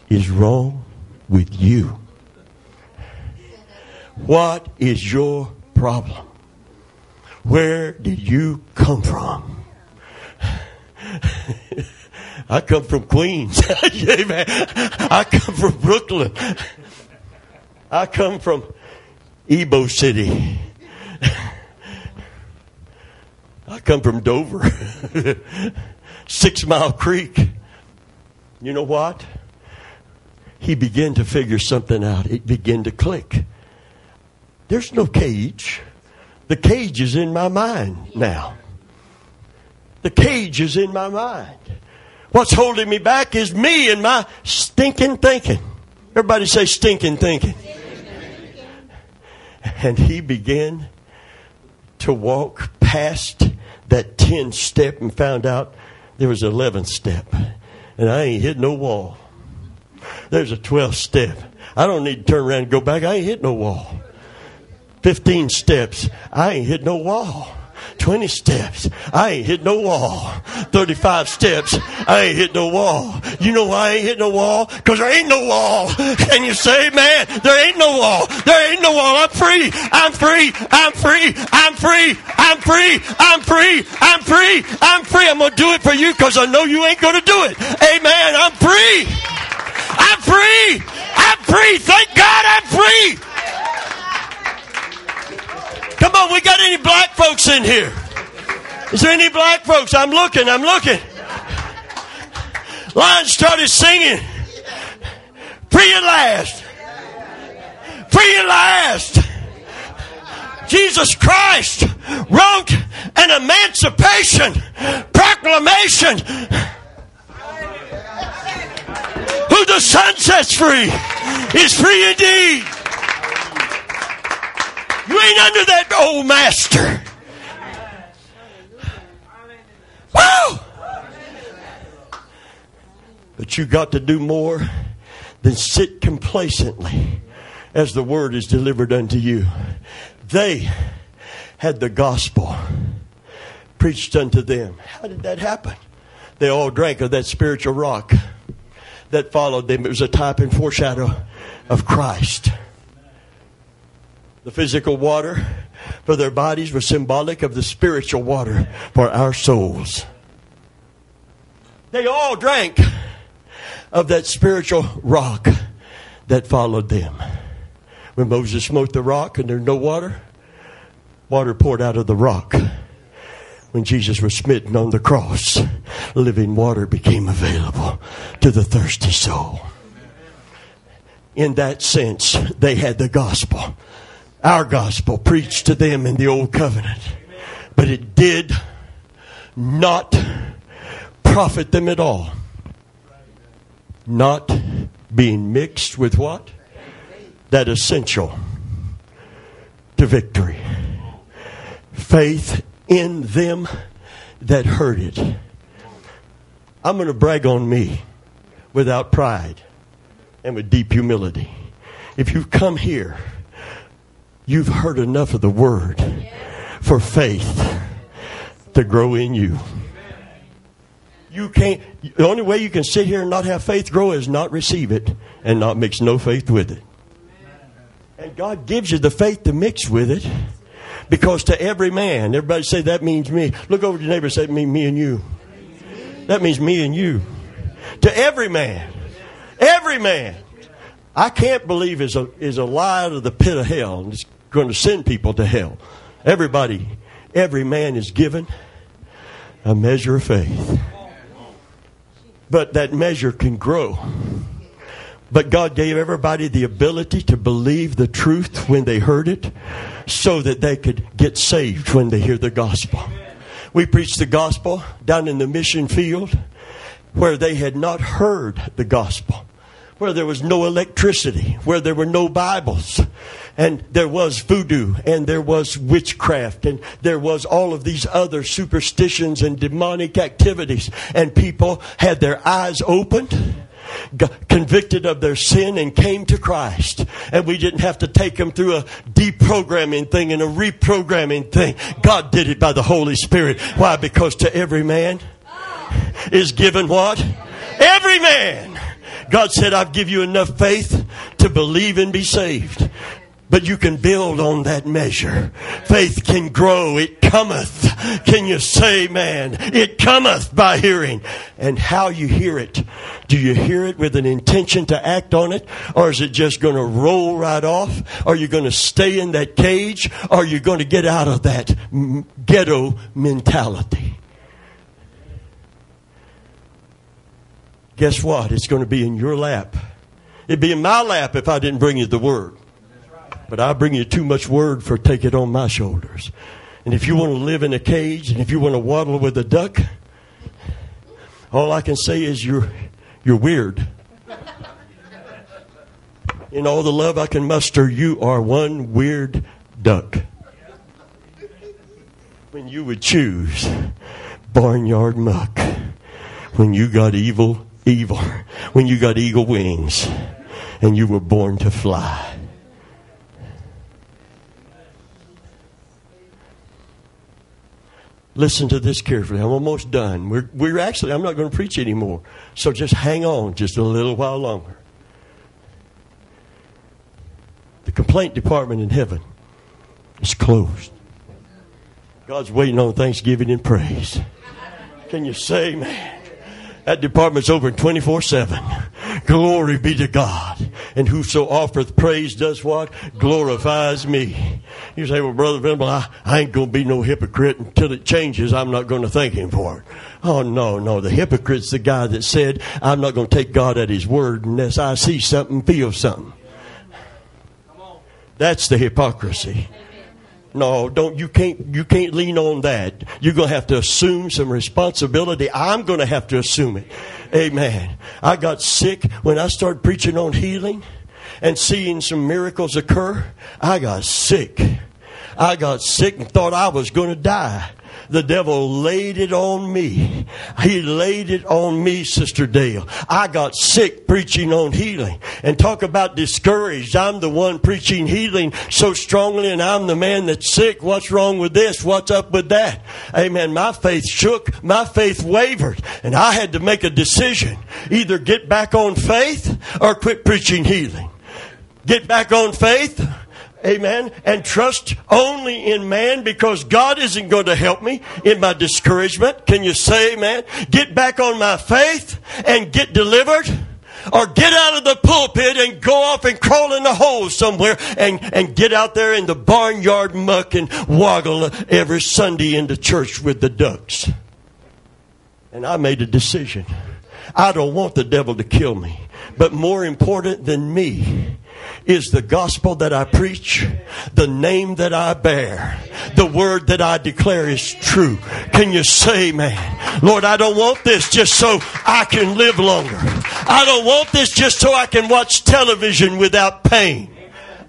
is wrong with you? What is your problem? Where did you come from I come from Queens. [laughs] Amen. I come from Brooklyn. I come from Ybor City. I come from Dover. [laughs] Six Mile Creek. You know what? He began to figure something out. It began to click. There's no cage. The cage is in my mind now. The cage is in my mind. What's holding me back is me and my stinking thinking. Everybody say stinking thinking. And he began to walk past that 10 step and found out there was 11 step. And I ain't hit no wall. There's a 12 step. I don't need to turn around and go back. I ain't hit no wall. 15 steps. I ain't hit no wall. 20 steps. I ain't hit no wall. 35 steps. I ain't hit no wall. You know why I ain't hit no wall? Cause there ain't no wall. And you say, man, there ain't no wall. There ain't no wall. I'm free. I'm free. I'm free. I'm free. I'm free. I'm free. I'm free. I'm free. I'm going to do it for you because I know you ain't going to do it. Amen. I'm free. I'm free. I'm free. Thank God I'm free. Come on, we got any black folks in here? Is there any black folks? I'm looking, I'm looking. Lion started singing. Free at last. Free at last. Jesus Christ wrote an emancipation proclamation. Who the Son sets free is free indeed. You ain't under that old master. Woo! But you got to do more than sit complacently as the word is delivered unto you. They had the gospel preached unto them. How did that happen? They all drank of that spiritual rock that followed them. It was a type and foreshadow of Christ. The physical water for their bodies was symbolic of the spiritual water for our souls. They all drank of that spiritual rock that followed them. When Moses smote the rock and there's no water, water poured out of the rock. When Jesus was smitten on the cross, living water became available to the thirsty soul. In that sense, they had the gospel our gospel preached to them in the old covenant. But it did not profit them at all. Not being mixed with what? That essential to victory. Faith in them that heard it. I'm going to brag on me without pride and with deep humility. If you've come here You've heard enough of the word for faith to grow in you. You can't, the only way you can sit here and not have faith grow is not receive it and not mix no faith with it. And God gives you the faith to mix with it because to every man, everybody say that means me. Look over to your neighbor and say, me, me and you. That means me and you. To every man. Every man. I can't believe is a, is a lie out of the pit of hell. Going to send people to hell. Everybody, every man is given a measure of faith. But that measure can grow. But God gave everybody the ability to believe the truth when they heard it so that they could get saved when they hear the gospel. We preached the gospel down in the mission field where they had not heard the gospel, where there was no electricity, where there were no Bibles, and there was voodoo and there was witchcraft and there was all of these other superstitions and demonic activities and people had their eyes opened convicted of their sin and came to Christ. And we didn't have to take them through a deprogramming thing and a reprogramming thing. God did it by the Holy Spirit. Why? Because to every man is given what? Every man. God said, I've give you enough faith to believe and be saved. But you can build on that measure. Faith can grow. It cometh. Can you say, man? It cometh by hearing. And how you hear it. Do you hear it with an intention to act on it? Or is it just going to roll right off? Are you going to stay in that cage? Or are you going to get out of that ghetto mentality? Guess what? It's going to be in your lap. It'd be in my lap if I didn't bring you the word. But I bring you too much word for take it on my shoulders. And if you want to live in a cage and if you want to waddle with a duck, all I can say is you're, you're weird. In all the love I can muster, you are one weird duck. When you would choose barnyard muck, when you got evil, evil, when you got eagle wings, and you were born to fly. Listen to this carefully. I'm almost done. We're, we're actually, I'm not going to preach anymore. So just hang on just a little while longer. The complaint department in heaven is closed. God's waiting on thanksgiving and praise. Can you say, man? That department's open 24 7. Glory be to God. And whoso offereth praise does what? Glorifies me. You say, well, Brother Venable, I, I ain't going to be no hypocrite until it changes. I'm not going to thank him for it. Oh, no, no. The hypocrite's the guy that said, I'm not going to take God at his word unless I see something, feel something. That's the hypocrisy. No, don't you can't you can't lean on that. You're gonna have to assume some responsibility. I'm gonna have to assume it. Amen. I got sick when I started preaching on healing and seeing some miracles occur. I got sick. I got sick and thought I was gonna die the devil laid it on me. He laid it on me, Sister Dale. I got sick preaching on healing. And talk about discouraged. I'm the one preaching healing so strongly, and I'm the man that's sick. What's wrong with this? What's up with that? Amen. My faith shook. My faith wavered. And I had to make a decision. Either get back on faith or quit preaching healing. Get back on faith Amen. And trust only in man because God isn't going to help me in my discouragement. Can you say amen? Get back on my faith and get delivered. Or get out of the pulpit and go off and crawl in a hole somewhere and, and get out there in the barnyard muck and woggle every Sunday into church with the ducks. And I made a decision. I don't want the devil to kill me. But more important than me is the gospel that I preach, the name that I bear, the word that I declare is true. Can you say, man, Lord, I don't want this just so I can live longer. I don't want this just so I can watch television without pain.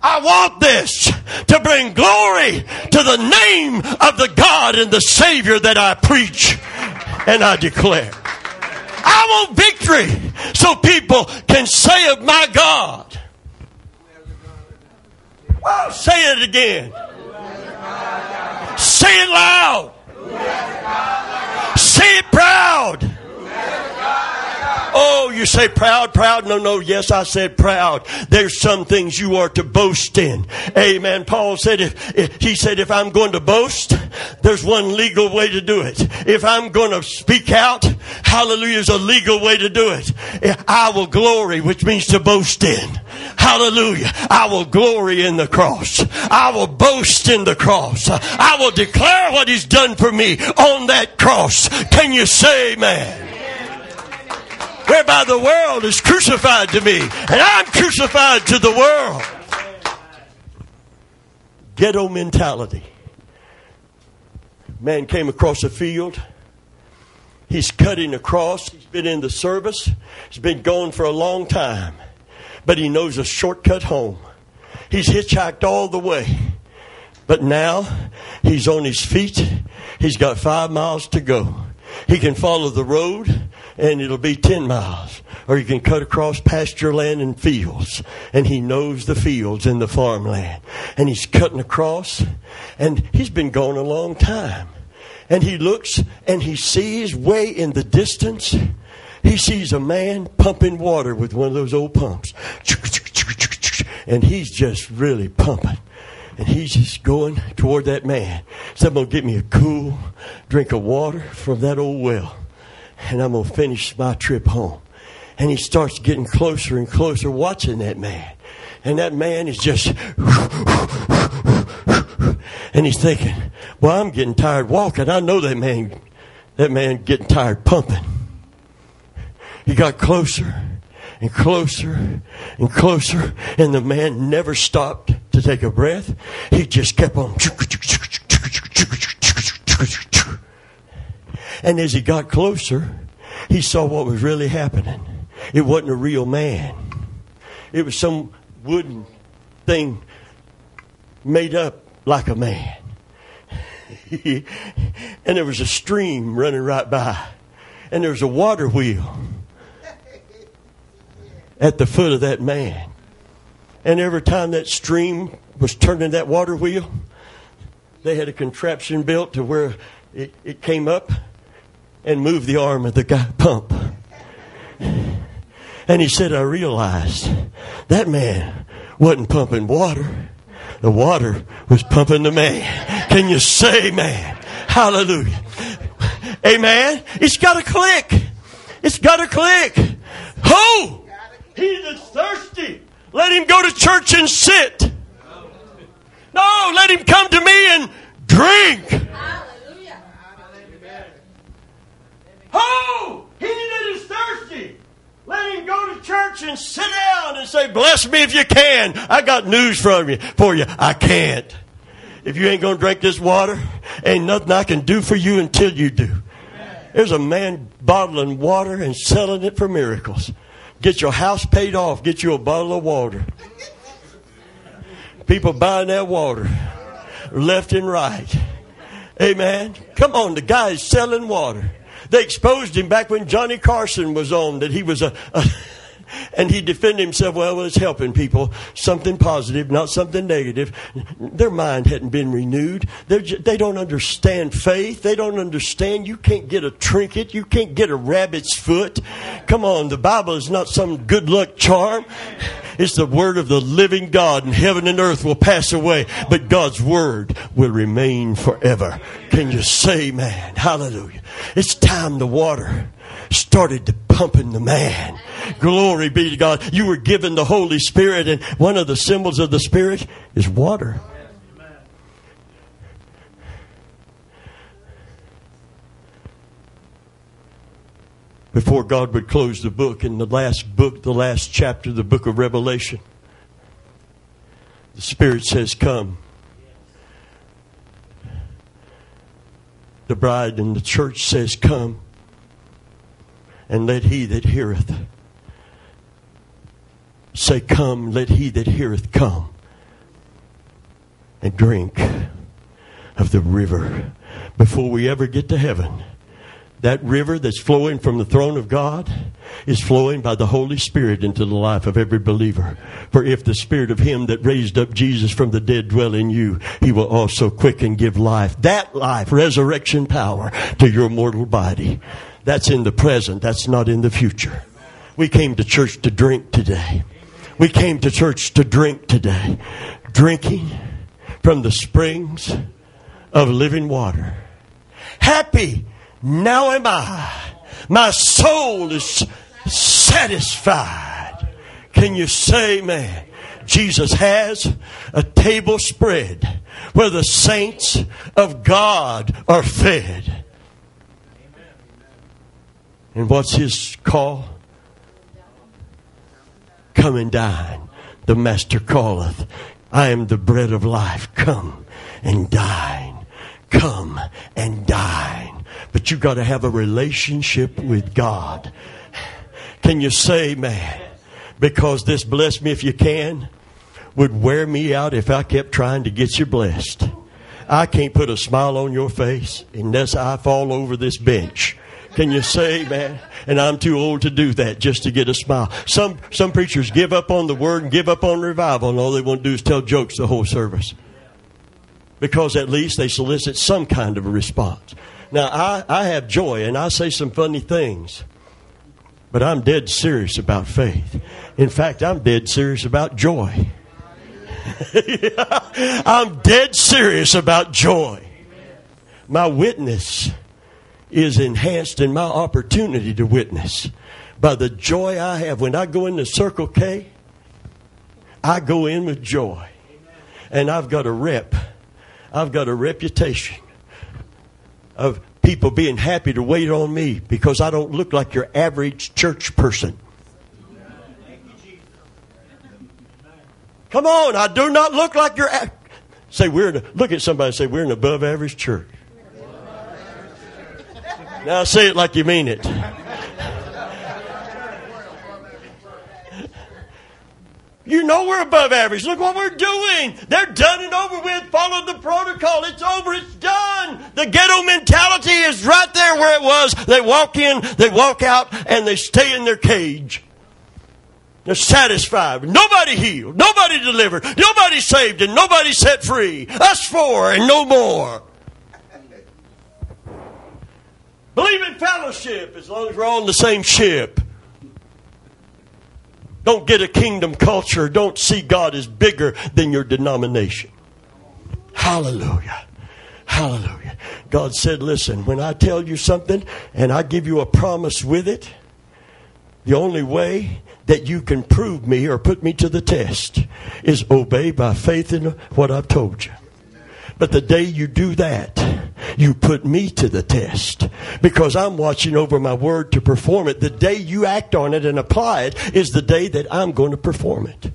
I want this to bring glory to the name of the God and the Savior that I preach and I declare. I want victory so people can say of my God, Say it again. Say it loud. Say it proud. Oh, you say proud, proud. No, no. Yes, I said proud. There's some things you are to boast in. Amen. Paul said, if, if, he said, if I'm going to boast, there's one legal way to do it. If I'm going to speak out, hallelujah is a legal way to do it. I will glory, which means to boast in. Hallelujah. I will glory in the cross. I will boast in the cross. I will declare what he's done for me on that cross. Can you say amen? Whereby the world is crucified to me, and I'm crucified to the world. Ghetto mentality. Man came across a field. He's cutting across. He's been in the service. He's been gone for a long time. But he knows a shortcut home. He's hitchhiked all the way. But now he's on his feet. He's got five miles to go. He can follow the road and it'll be 10 miles. Or you can cut across pasture land and fields. And he knows the fields and the farmland. And he's cutting across and he's been gone a long time. And he looks and he sees way in the distance, he sees a man pumping water with one of those old pumps. And he's just really pumping. And he's just going toward that man. So I'm get me a cool drink of water from that old well. And I'm going to finish my trip home. And he starts getting closer and closer watching that man. And that man is just, and he's thinking, well, I'm getting tired walking. I know that man, that man getting tired pumping. He got closer and closer and closer, and the man never stopped to take a breath. He just kept on. And as he got closer, he saw what was really happening. It wasn't a real man. It was some wooden thing made up like a man. [laughs] and there was a stream running right by. And there was a water wheel at the foot of that man. And every time that stream was turning that water wheel, they had a contraption built to where it, it came up and moved the arm of the guy pump. And he said, I realized that man wasn't pumping water. The water was pumping the man. Can you say man? Hallelujah. Amen. It's got to click. It's got to click. Who? He that's thirsty. Let him go to church and sit. No, let him come to me and drink. Hallelujah. Who? He that is thirsty. Let him go to church and sit down and say, Bless me if you can. I got news from you for you. I can't. If you ain't gonna drink this water, ain't nothing I can do for you until you do. There's a man bottling water and selling it for miracles. Get your house paid off, get you a bottle of water. People buying that water left and right. Amen. Come on, the guy is selling water. They exposed him back when Johnny Carson was on that he was a, a and he defended himself well as helping people. Something positive not something negative. Their mind hadn't been renewed. They're, ju- they don't understand faith. They don't understand you can't get a trinket. You can't get a rabbit's foot. Come on the bible is not some good luck charm. It's the word of the living god and heaven and earth will pass away but god's word will remain forever. Can you say man hallelujah it's time the water started to pumping the man. Glory be to God. You were given the Holy Spirit, and one of the symbols of the Spirit is water. Before God would close the book, in the last book, the last chapter, the book of Revelation, the Spirit says, Come. The bride and the church says, Come and let he that heareth say, Come, let he that heareth come and drink of the river before we ever get to heaven. That river that's flowing from the throne of God is flowing by the Holy Spirit into the life of every believer. For if the Spirit of Him that raised up Jesus from the dead dwell in you, He will also quicken give life. That life, resurrection power to your mortal body. That's in the present. That's not in the future. We came to church to drink today. We came to church to drink today. Drinking from the springs of living water. Happy now am I. My soul is satisfied. Can you say, man? Jesus has a table spread where the saints of God are fed. And what's his call? Come and dine. The Master calleth. I am the bread of life. Come and dine. Come and dine. But you got to have a relationship with God. Can you say, man, because this bless me if you can would wear me out if I kept trying to get you blessed. I can't put a smile on your face unless I fall over this bench. Can you say, man? And I'm too old to do that just to get a smile. Some some preachers give up on the word and give up on revival, and all they want to do is tell jokes the whole service. Because at least they solicit some kind of a response. Now I, I have joy and I say some funny things. But I'm dead serious about faith. In fact, I'm dead serious about joy. [laughs] I'm dead serious about joy. My witness is enhanced in my opportunity to witness by the joy I have. When I go into Circle K, I go in with joy. And I've got a rep, I've got a reputation of people being happy to wait on me because I don't look like your average church person. Come on, I do not look like your. A- say we're in a, look at somebody. and Say we're an above average church. Now say it like you mean it. You know we're above average. Look what we're doing. They're done and over with. Follow the protocol. It's over. It's done. The ghetto mentality is right there where it was. They walk in, they walk out, and they stay in their cage. They're satisfied. Nobody healed. Nobody delivered. Nobody saved and nobody set free. Us four and no more. Believe in fellowship as long as we're on the same ship. Don't get a kingdom culture. Don't see God as bigger than your denomination. Hallelujah. Hallelujah. God said, listen, when I tell you something and I give you a promise with it, the only way that you can prove me or put me to the test is obey by faith in what I've told you. But the day you do that, you put me to the test because I'm watching over my word to perform it. The day you act on it and apply it is the day that I'm going to perform it.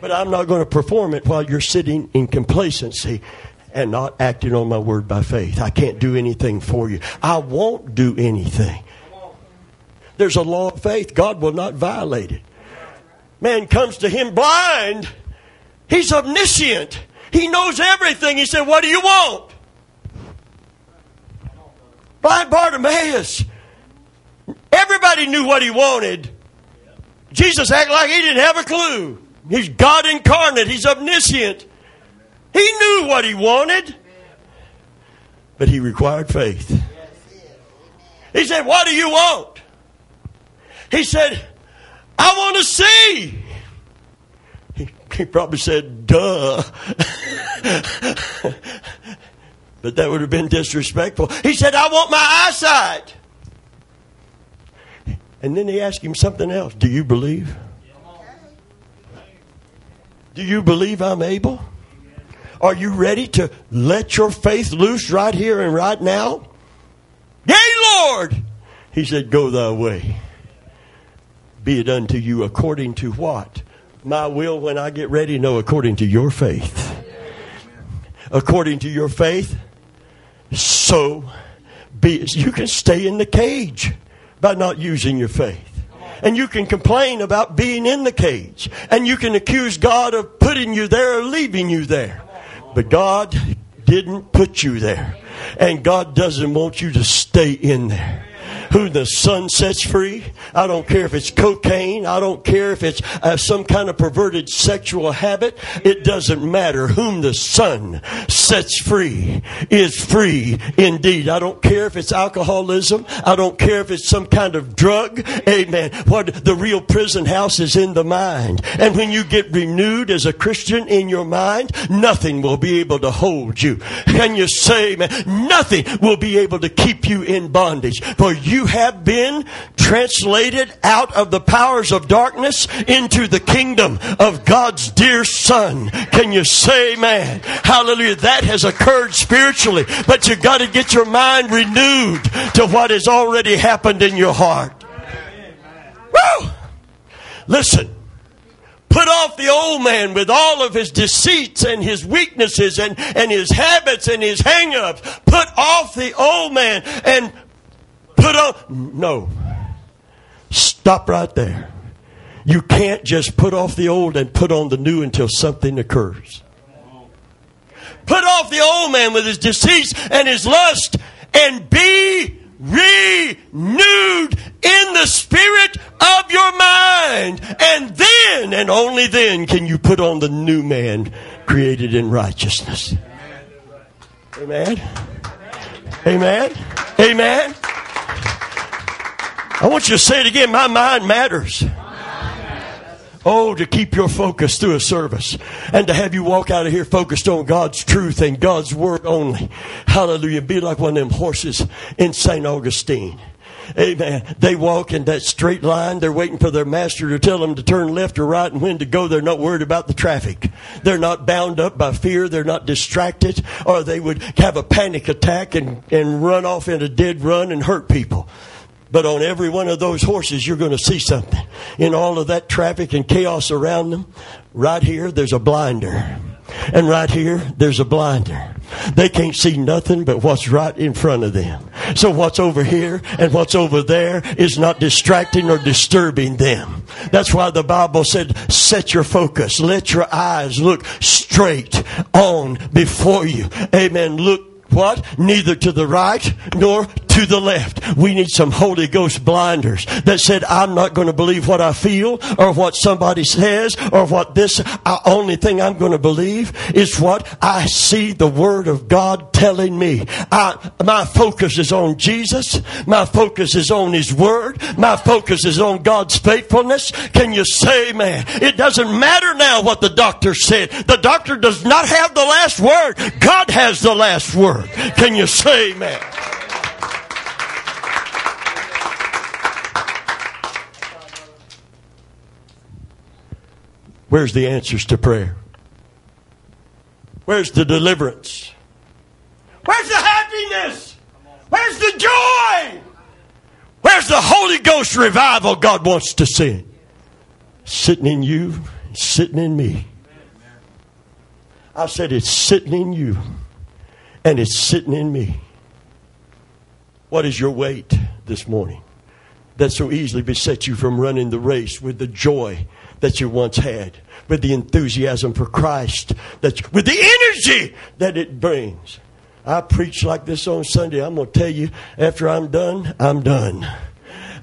But I'm not going to perform it while you're sitting in complacency and not acting on my word by faith. I can't do anything for you. I won't do anything. There's a law of faith. God will not violate it. Man comes to him blind. He's omniscient. He knows everything. He said, What do you want? Blind Bartimaeus. Everybody knew what he wanted. Jesus acted like he didn't have a clue. He's God incarnate, he's omniscient. He knew what he wanted, but he required faith. He said, What do you want? He said, I want to see. He probably said, duh. but that would have been disrespectful. He said, I want my eyesight. And then he asked him something else. Do you believe? Do you believe I'm able? Are you ready to let your faith loose right here and right now? Yea, Lord. He said, Go thy way. Be it unto you according to what? My will when I get ready? No, according to your faith. According to your faith, so be it. You can stay in the cage by not using your faith. And you can complain about being in the cage. And you can accuse God of putting you there or leaving you there. But God didn't put you there. And God doesn't want you to stay in there who the Son sets free. I don't care if it's cocaine. I don't care if it's uh, some kind of perverted sexual habit. It doesn't matter. Whom the Son sets free is free indeed. I don't care if it's alcoholism. I don't care if it's some kind of drug. Amen. What the real prison house is in the mind. And when you get renewed as a Christian in your mind, nothing will be able to hold you. Can you say, man, nothing will be able to keep you in bondage. For you you have been translated out of the powers of darkness into the kingdom of God's dear Son. Can you say amen? Hallelujah. That has occurred spiritually, but you've got to get your mind renewed to what has already happened in your heart. Woo! Listen. Put off the old man with all of his deceits and his weaknesses and, and his habits and his hang ups. Put off the old man and put on. No. Stop right there. You can't just put off the old and put on the new until something occurs. Put off the old man with his deceits and his lust and be renewed in the spirit of your mind. And then, and only then, can you put on the new man created in righteousness. Amen. Amen. Amen. I want you to say it again. My mind matters. Oh, to keep your focus through a service and to have you walk out of here focused on God's truth and God's word only. Hallelujah. Be like one of them horses in St. Augustine. Amen. They walk in that straight line. They're waiting for their master to tell them to turn left or right and when to go. They're not worried about the traffic. They're not bound up by fear. They're not distracted or they would have a panic attack and, and run off in a dead run and hurt people. But on every one of those horses, you're going to see something. In all of that traffic and chaos around them, right here, there's a blinder. And right here, there's a blinder. They can't see nothing but what's right in front of them. So what's over here and what's over there is not distracting or disturbing them. That's why the Bible said, set your focus. Let your eyes look straight on before you. Amen. Look what? Neither to the right nor to the left. We need some Holy Ghost blinders that said, I'm not going to believe what I feel or what somebody says or what this, uh, only thing I'm going to believe is what I see the Word of God telling me. I, my focus is on Jesus. My focus is on His Word. My focus is on God's faithfulness. Can you say, man? It doesn't matter now what the doctor said. The doctor does not have the last word. God has the last word. Can you say, man? Where's the answers to prayer? Where's the deliverance? Where's the happiness? Where's the joy? Where's the Holy Ghost revival God wants to send? Sitting in you, sitting in me. I said it's sitting in you and it's sitting in me. What is your weight this morning that so easily beset you from running the race with the joy that you once had, with the enthusiasm for Christ, that with the energy that it brings. I preach like this on Sunday. I'm going to tell you, after I'm done, I'm done.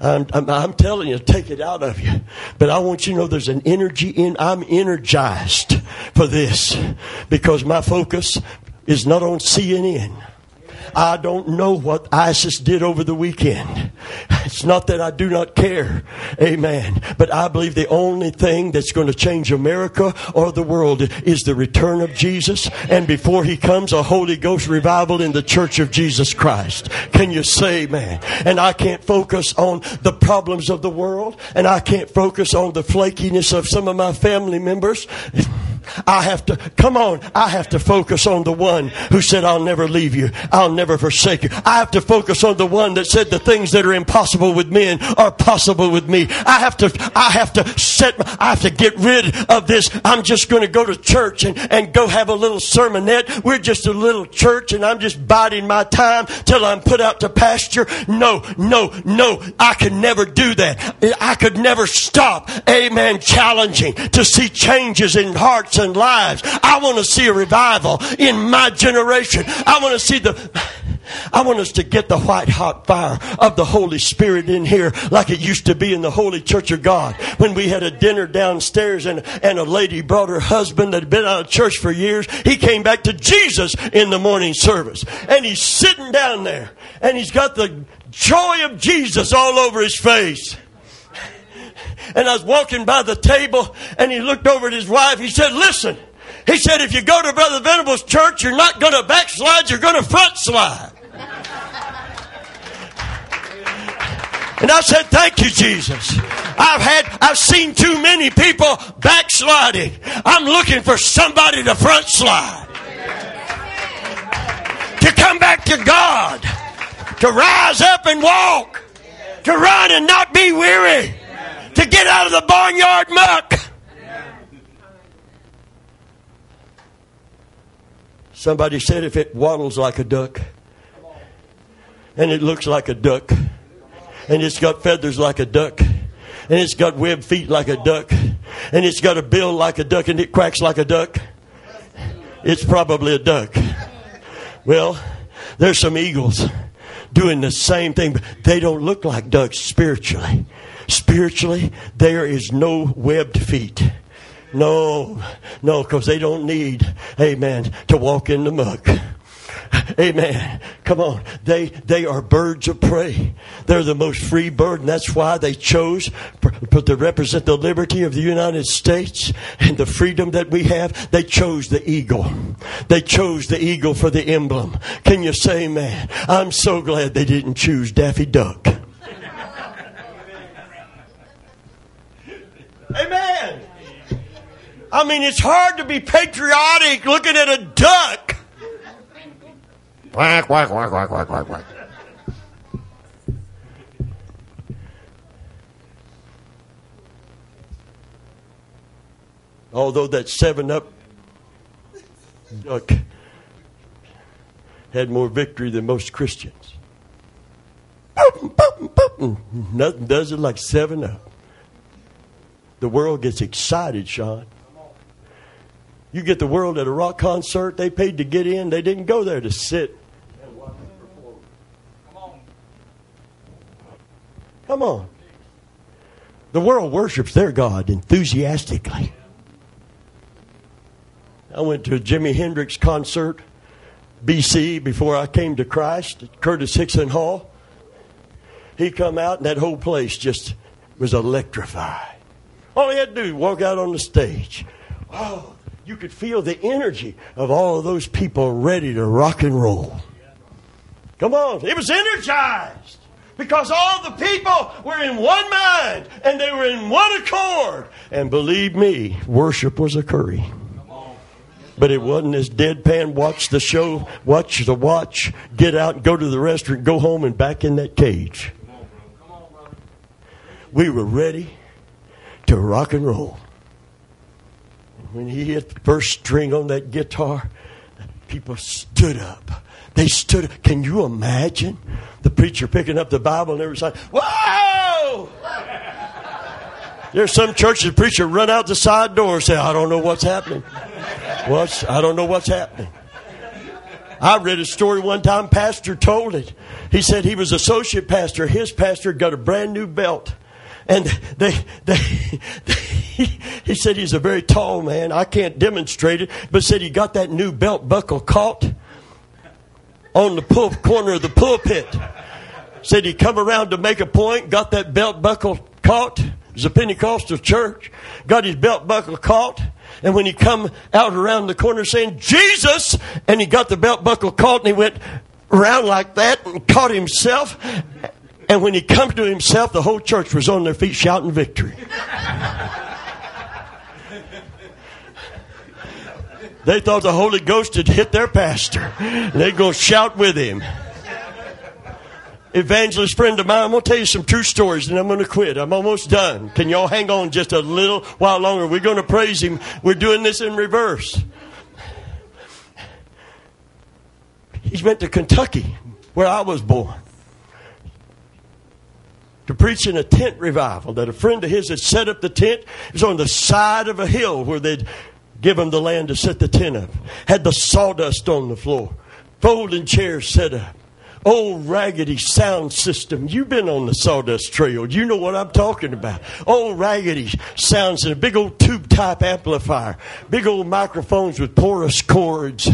I'm, I'm, I'm, telling you, take it out of you. But I want you to know there's an energy in, I'm energized for this because my focus is not on CNN. I don't know what ISIS did over the weekend. It's not that I do not care. Amen. But I believe the only thing that's going to change America or the world is the return of Jesus. And before he comes, a Holy Ghost revival in the church of Jesus Christ. Can you say, man? And I can't focus on the problems of the world and I can't focus on the flakiness of some of my family members. I have to, come on, I have to focus on the one who said, I'll never leave you. I'll never forsake you. I have to focus on the one that said the things that are impossible with men are possible with me. I have to, I have to set, I have to get rid of this. I'm just going to go to church and, and go have a little sermonette. We're just a little church and I'm just biding my time till I'm put out to pasture. No, no, no. I can never do that. I could never stop, amen, challenging to see changes in and lives. I want to see a revival in my generation. I want to see the, I want us to get the white hot fire of the Holy Spirit in here like it used to be in the Holy Church of God. When we had a dinner downstairs and, and a lady brought her husband that had been out of church for years. He came back to Jesus in the morning service. And he's sitting down there and he's got the joy of Jesus all over his face and I was walking by the table and he looked over at his wife. He said, listen, he said, if you go to Brother Venable's church, you're not going to backslide, you're going to front slide. And I said, thank you, Jesus. I've had, I've seen too many people backsliding. I'm looking for somebody to front slide. To come back to God. To rise up and walk. To run and not be weary to get out of the barnyard muck. Somebody said if it waddles like a duck, and it looks like a duck, and it's got feathers like a duck, and it's got webbed feet like a duck, and it's got a bill like a duck, and it quacks like a duck, it's probably a duck. Well, there's some eagles doing the same thing, but they don't look like ducks spiritually. Spiritually, there is no webbed feet. No, no, because they don't need, amen, to walk in the muck. Amen. Come on. They, they are birds of prey. They're the most free bird, and that's why they chose to represent the liberty of the United States and the freedom that we have. They chose the eagle. They chose the eagle for the emblem. Can you say, man? I'm so glad they didn't choose Daffy Duck. Amen. I mean, it's hard to be patriotic looking at a duck. Quack, quack, quack, quack, quack, quack, quack. Although that 7 Up duck had more victory than most Christians. Nothing does it like 7 Up. The world gets excited, Sean. You get the world at a rock concert, they paid to get in, they didn't go there to sit. Come on. The world worships their God enthusiastically. I went to a Jimi Hendrix concert, BC, before I came to Christ at Curtis Hixon Hall. He come out and that whole place just was electrified. All he had to do was walk out on the stage. Oh, you could feel the energy of all of those people ready to rock and roll. Come on, it was energized because all the people were in one mind and they were in one accord. And believe me, worship was a occurring. But it wasn't as deadpan, watch the show, watch the watch, get out, go to the restaurant, go home, and back in that cage. We were ready to rock and roll. When he hit the first string on that guitar, people stood up. They stood. Up. Can you imagine the preacher picking up the Bible and everybody's like, "Whoa!" There's some churches preacher run out the side door and say, "I don't know what's happening." What's I don't know what's happening. I read a story one time. Pastor told it. He said he was associate pastor. His pastor got a brand new belt and they, they, they, he said he's a very tall man. I can't demonstrate it, but said he got that new belt buckle caught on the pul- corner of the pulpit. Said he come around to make a point, got that belt buckle caught. It was a Pentecostal church. Got his belt buckle caught. And when he come out around the corner saying, Jesus, and he got the belt buckle caught and he went around like that and caught himself. And when he come to himself, the whole church was on their feet shouting victory. They thought the Holy Ghost had hit their pastor. They'd go shout with him. Evangelist friend of mine, I'm going to tell you some true stories and I'm going to quit. I'm almost done. Can y'all hang on just a little while longer? We're going to praise him. We're doing this in reverse. He's went to Kentucky, where I was born to preach in a tent revival that a friend of his had set up the tent. It was on the side of a hill where they'd give him the land to set the tent up. Had the sawdust on the floor, folding chairs set up. Old raggedy sound system. You've been on the sawdust trail. You know what I'm talking about. Old raggedy sounds in a big old tube type amplifier. Big old microphones with porous cords.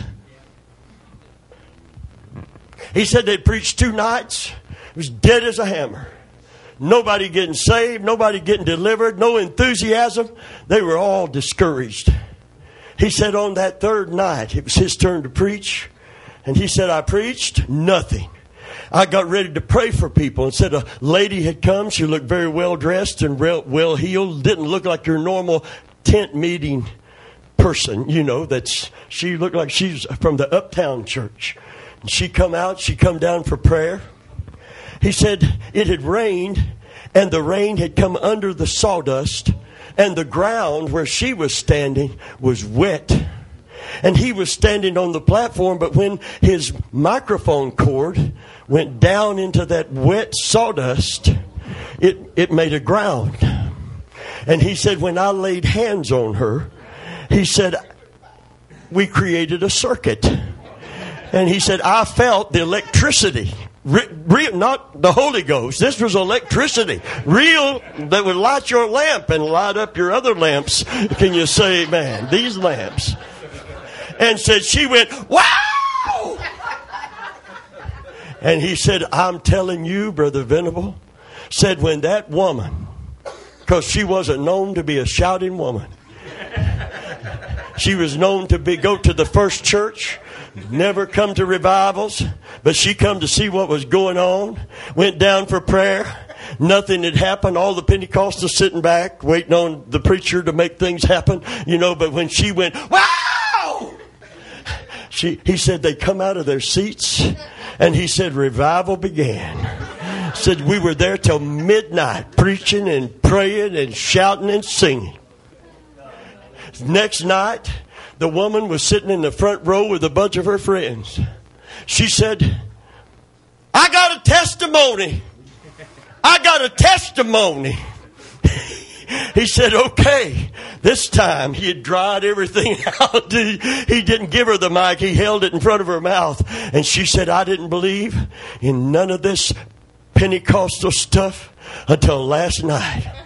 He said they'd preached two nights. It was dead as a hammer. Nobody getting saved, nobody getting delivered, no enthusiasm. They were all discouraged. He said on that third night, it was his turn to preach, and he said, I preached nothing. I got ready to pray for people and said a lady had come. She looked very well dressed and well heeled. Didn't look like your normal tent meeting person, you know, that's, she looked like she's from the uptown church. And she come out, she come down for prayer. He said it had rained and the rain had come under the sawdust and the ground where she was standing was wet. And he was standing on the platform, but when his microphone cord went down into that wet sawdust, it, it made a ground. And he said, when I laid hands on her, he said, we created a circuit. And he said, I felt the electricity real, not the Holy Ghost. This was electricity, real that would light your lamp and light up your other lamps. Can you say, man, these lamps? And said she went, wow. And he said, I'm telling you, Brother Venable, said when that woman, because she wasn't known to be a shouting woman, she was known to be go to the first church never come to revivals, but she come to see what was going on, went down for prayer. Nothing had happened. All the Pentecostals sitting back, waiting on the preacher to make things happen, you know, but when she went, wow! She, he said they come out of their seats and he said revival began. Said we were there till midnight preaching and praying and shouting and singing. Next night, the woman was sitting in the front row with a bunch of her friends. She said, I got a testimony. I got a testimony. [laughs] he said, okay. This time he had dried everything [laughs] out. He, didn't give her the mic. He held it in front of her mouth. And she said, I didn't believe in none of this Pentecostal stuff until last night.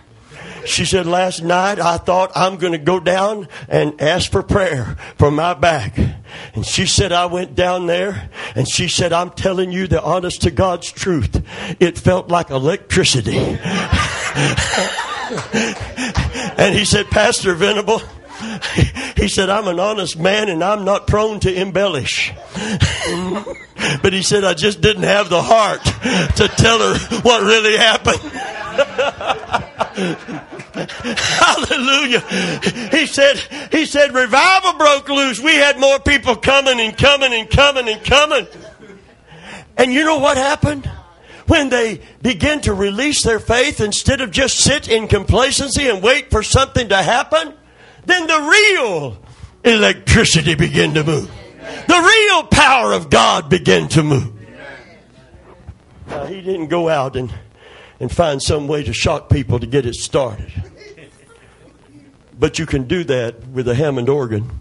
She said, Last night I thought I'm going to go down and ask for prayer for my back. And she said, I went down there and she said, I'm telling you the honest to God's truth. It felt like electricity. [laughs] and he said, Pastor Venable, he said, I'm an honest man and I'm not prone to embellish. [laughs] but he said, I just didn't have the heart to tell her what really happened. [laughs] [laughs] Hallelujah. He said, he said, revival broke loose. We had more people coming and coming and coming and coming. And you know what happened? When they begin to release their faith instead of just sit in complacency and wait for something to happen, then the real electricity began to move. The real power of God began to move. Now, he didn't go out and, and find some way to shock people to get it started. But you can do that with a Hammond organ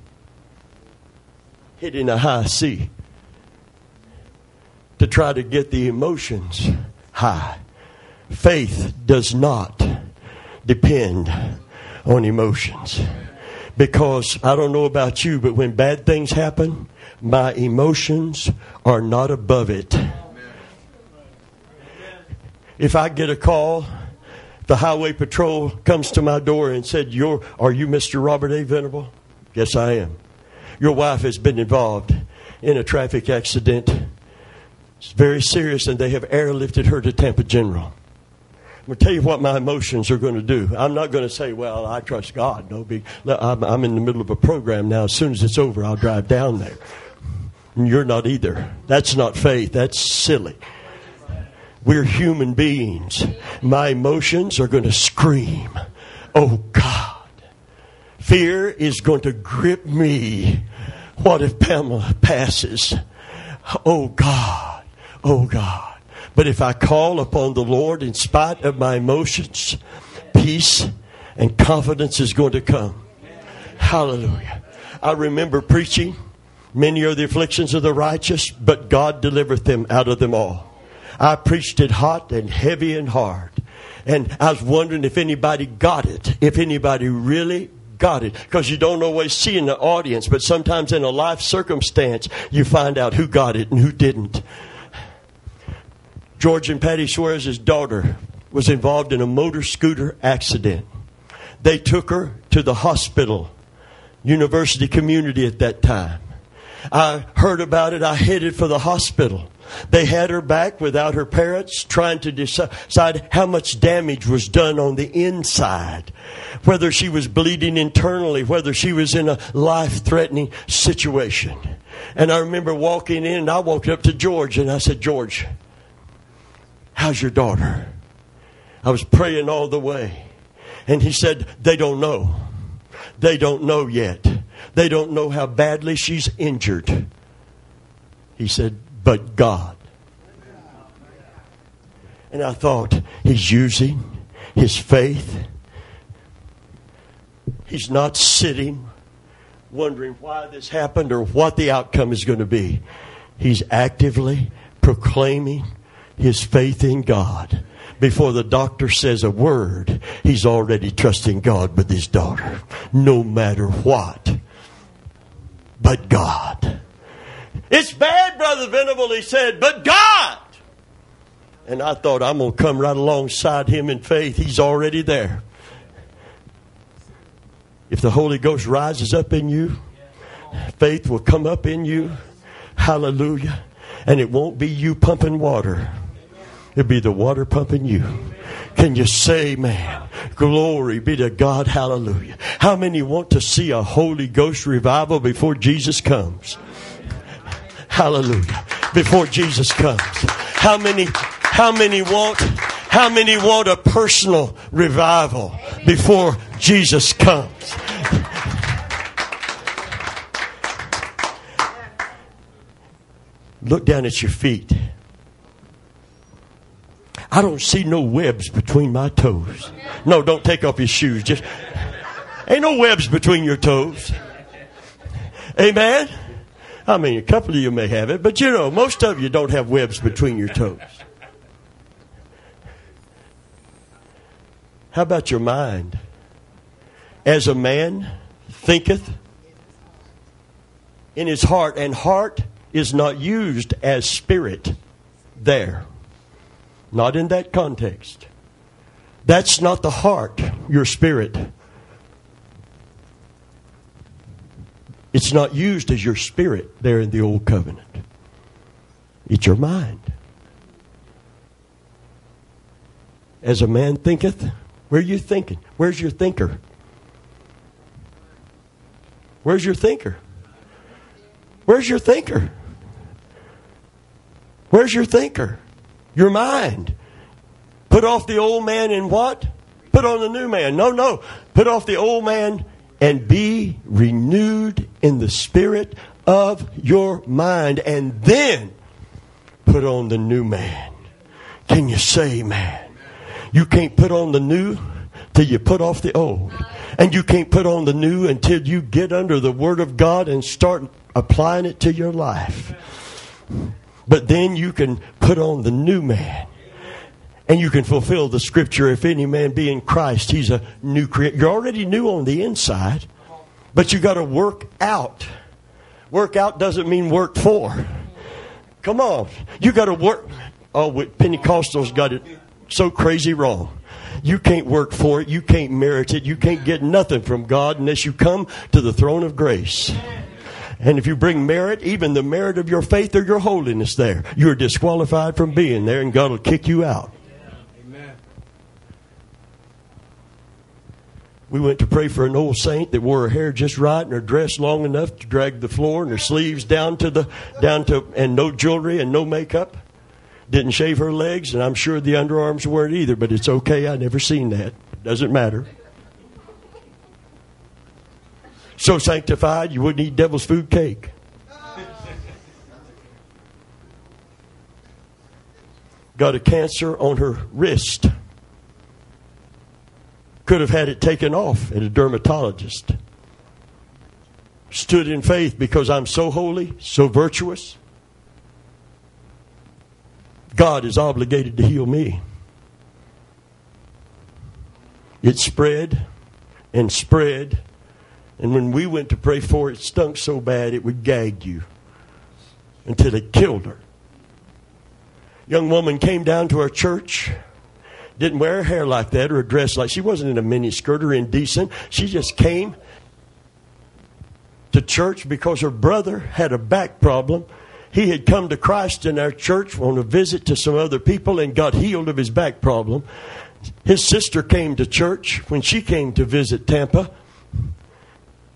hitting a high C to try to get the emotions high. Faith does not depend on emotions. Because I don't know about you, but when bad things happen, my emotions are not above it. If I get a call, the highway patrol comes to my door and said, You're, Are you Mr. Robert A. Venable? Yes, I am. Your wife has been involved in a traffic accident. It's very serious, and they have airlifted her to Tampa General. I'm going to tell you what my emotions are going to do. I'm not going to say, well, I trust God. No big. I'm, I'm in the middle of a program now. As soon as it's over, I'll drive down there. And you're not either. That's not faith. That's silly. We're human beings. My emotions are going to scream, oh God. Fear is going to grip me. What if Pamela passes? Oh God. Oh God. But if I call upon the Lord in spite of my emotions, peace and confidence is going to come. Hallelujah. I remember preaching, many are the afflictions of the righteous, but God delivereth them out of them all. I preached it hot and heavy and hard. And I was wondering if anybody got it, if anybody really got it. Because you don't always see in the audience, but sometimes in a life circumstance, you find out who got it and who didn't. George and Patty Suarez's daughter was involved in a motor scooter accident. They took her to the hospital, university community at that time. I heard about it. I headed for the hospital. They had her back without her parents, trying to decide how much damage was done on the inside, whether she was bleeding internally, whether she was in a life threatening situation. And I remember walking in, and I walked up to George and I said, George, How's your daughter? I was praying all the way. And he said, They don't know. They don't know yet. They don't know how badly she's injured. He said, But God. And I thought, He's using his faith. He's not sitting wondering why this happened or what the outcome is going to be. He's actively proclaiming his faith in God. Before the doctor says a word, he's already trusting God with his daughter, no matter what. But God. It's bad, Brother Venable, he said, but God. And I thought, I'm going to come right alongside him in faith. He's already there. If the Holy Ghost rises up in you, faith will come up in you. Hallelujah. And it won't be you pumping water. it'll be the water pumping you. Can you say, man, glory be to God, hallelujah. How many want to see a Holy Ghost revival before Jesus comes? Hallelujah. Before Jesus comes. How many, how many want, how many want a personal revival before Jesus comes? Look down at your feet. I don't see no webs between my toes. No, don't take off your shoes. Just ain't no webs between your toes. Amen. I mean, a couple of you may have it, but you know, most of you don't have webs between your toes. How about your mind? As a man thinketh in his heart, and heart is not used as spirit there. Not in that context. That's not the heart, your spirit. It's not used as your spirit there in the old covenant. It's your mind. As a man thinketh, where are you thinking? Where's your thinker? Where's your thinker? Where's your thinker? Where's your thinker? Your mind. Put off the old man and what? Put on the new man. No, no. Put off the old man and be renewed in the spirit of your mind and then put on the new man. Can you say, man? You can't put on the new till you put off the old. And you can't put on the new until you get under the Word of God and start applying it to your life. But then you can put on the new man. And you can fulfill the scripture if any man be in Christ, he's a new creator. You're already new on the inside, but you got to work out. Work out doesn't mean work for. Come on. You got to work. Oh, Pentecostals got it so crazy wrong. You can't work for it. You can't merit it. You can't get nothing from God unless you come to the throne of grace. And if you bring merit, even the merit of your faith or your holiness there, you're disqualified from being there and God will kick you out. We went to pray for an old saint that wore her hair just right and her dress long enough to drag the floor and her sleeves down to the down to and no jewelry and no makeup. Didn't shave her legs, and I'm sure the underarms weren't either, but it's okay. I never seen that. Doesn't matter. So sanctified, you wouldn't eat devil's food cake. Got a cancer on her wrist. Could have had it taken off at a dermatologist. Stood in faith because I'm so holy, so virtuous. God is obligated to heal me. It spread and spread and when we went to pray for it, it stunk so bad it would gag you until it killed her. Young woman came down to our church, didn't wear her hair like that or a dress like she wasn't in a mini skirt or indecent. She just came to church because her brother had a back problem. He had come to Christ in our church on a visit to some other people and got healed of his back problem. His sister came to church when she came to visit Tampa.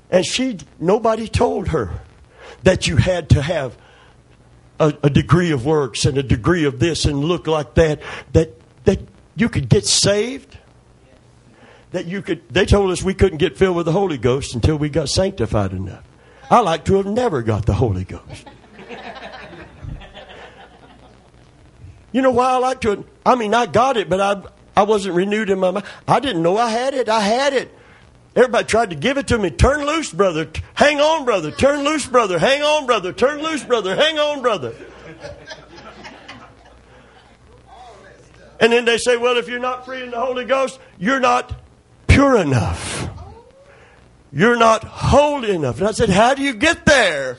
And she, nobody told her that you had to have a, a, degree of works and a degree of this and look like that, that, that you could get saved. That you could, they told us we couldn't get filled with the Holy Ghost until we got sanctified enough. I like to have never got the Holy Ghost. [laughs] you know why I like to? I mean, I got it, but I, I wasn't renewed in my mind. I didn't know I had it. I had it. Everybody tried to give it to me. Turn loose, brother. Hang on, brother. Turn loose, brother. Hang on, brother. Turn loose, brother. Hang on, brother. And then they say, well, if you're not free in the Holy Ghost, you're not pure enough. You're not holy enough. And I said, how do you get there?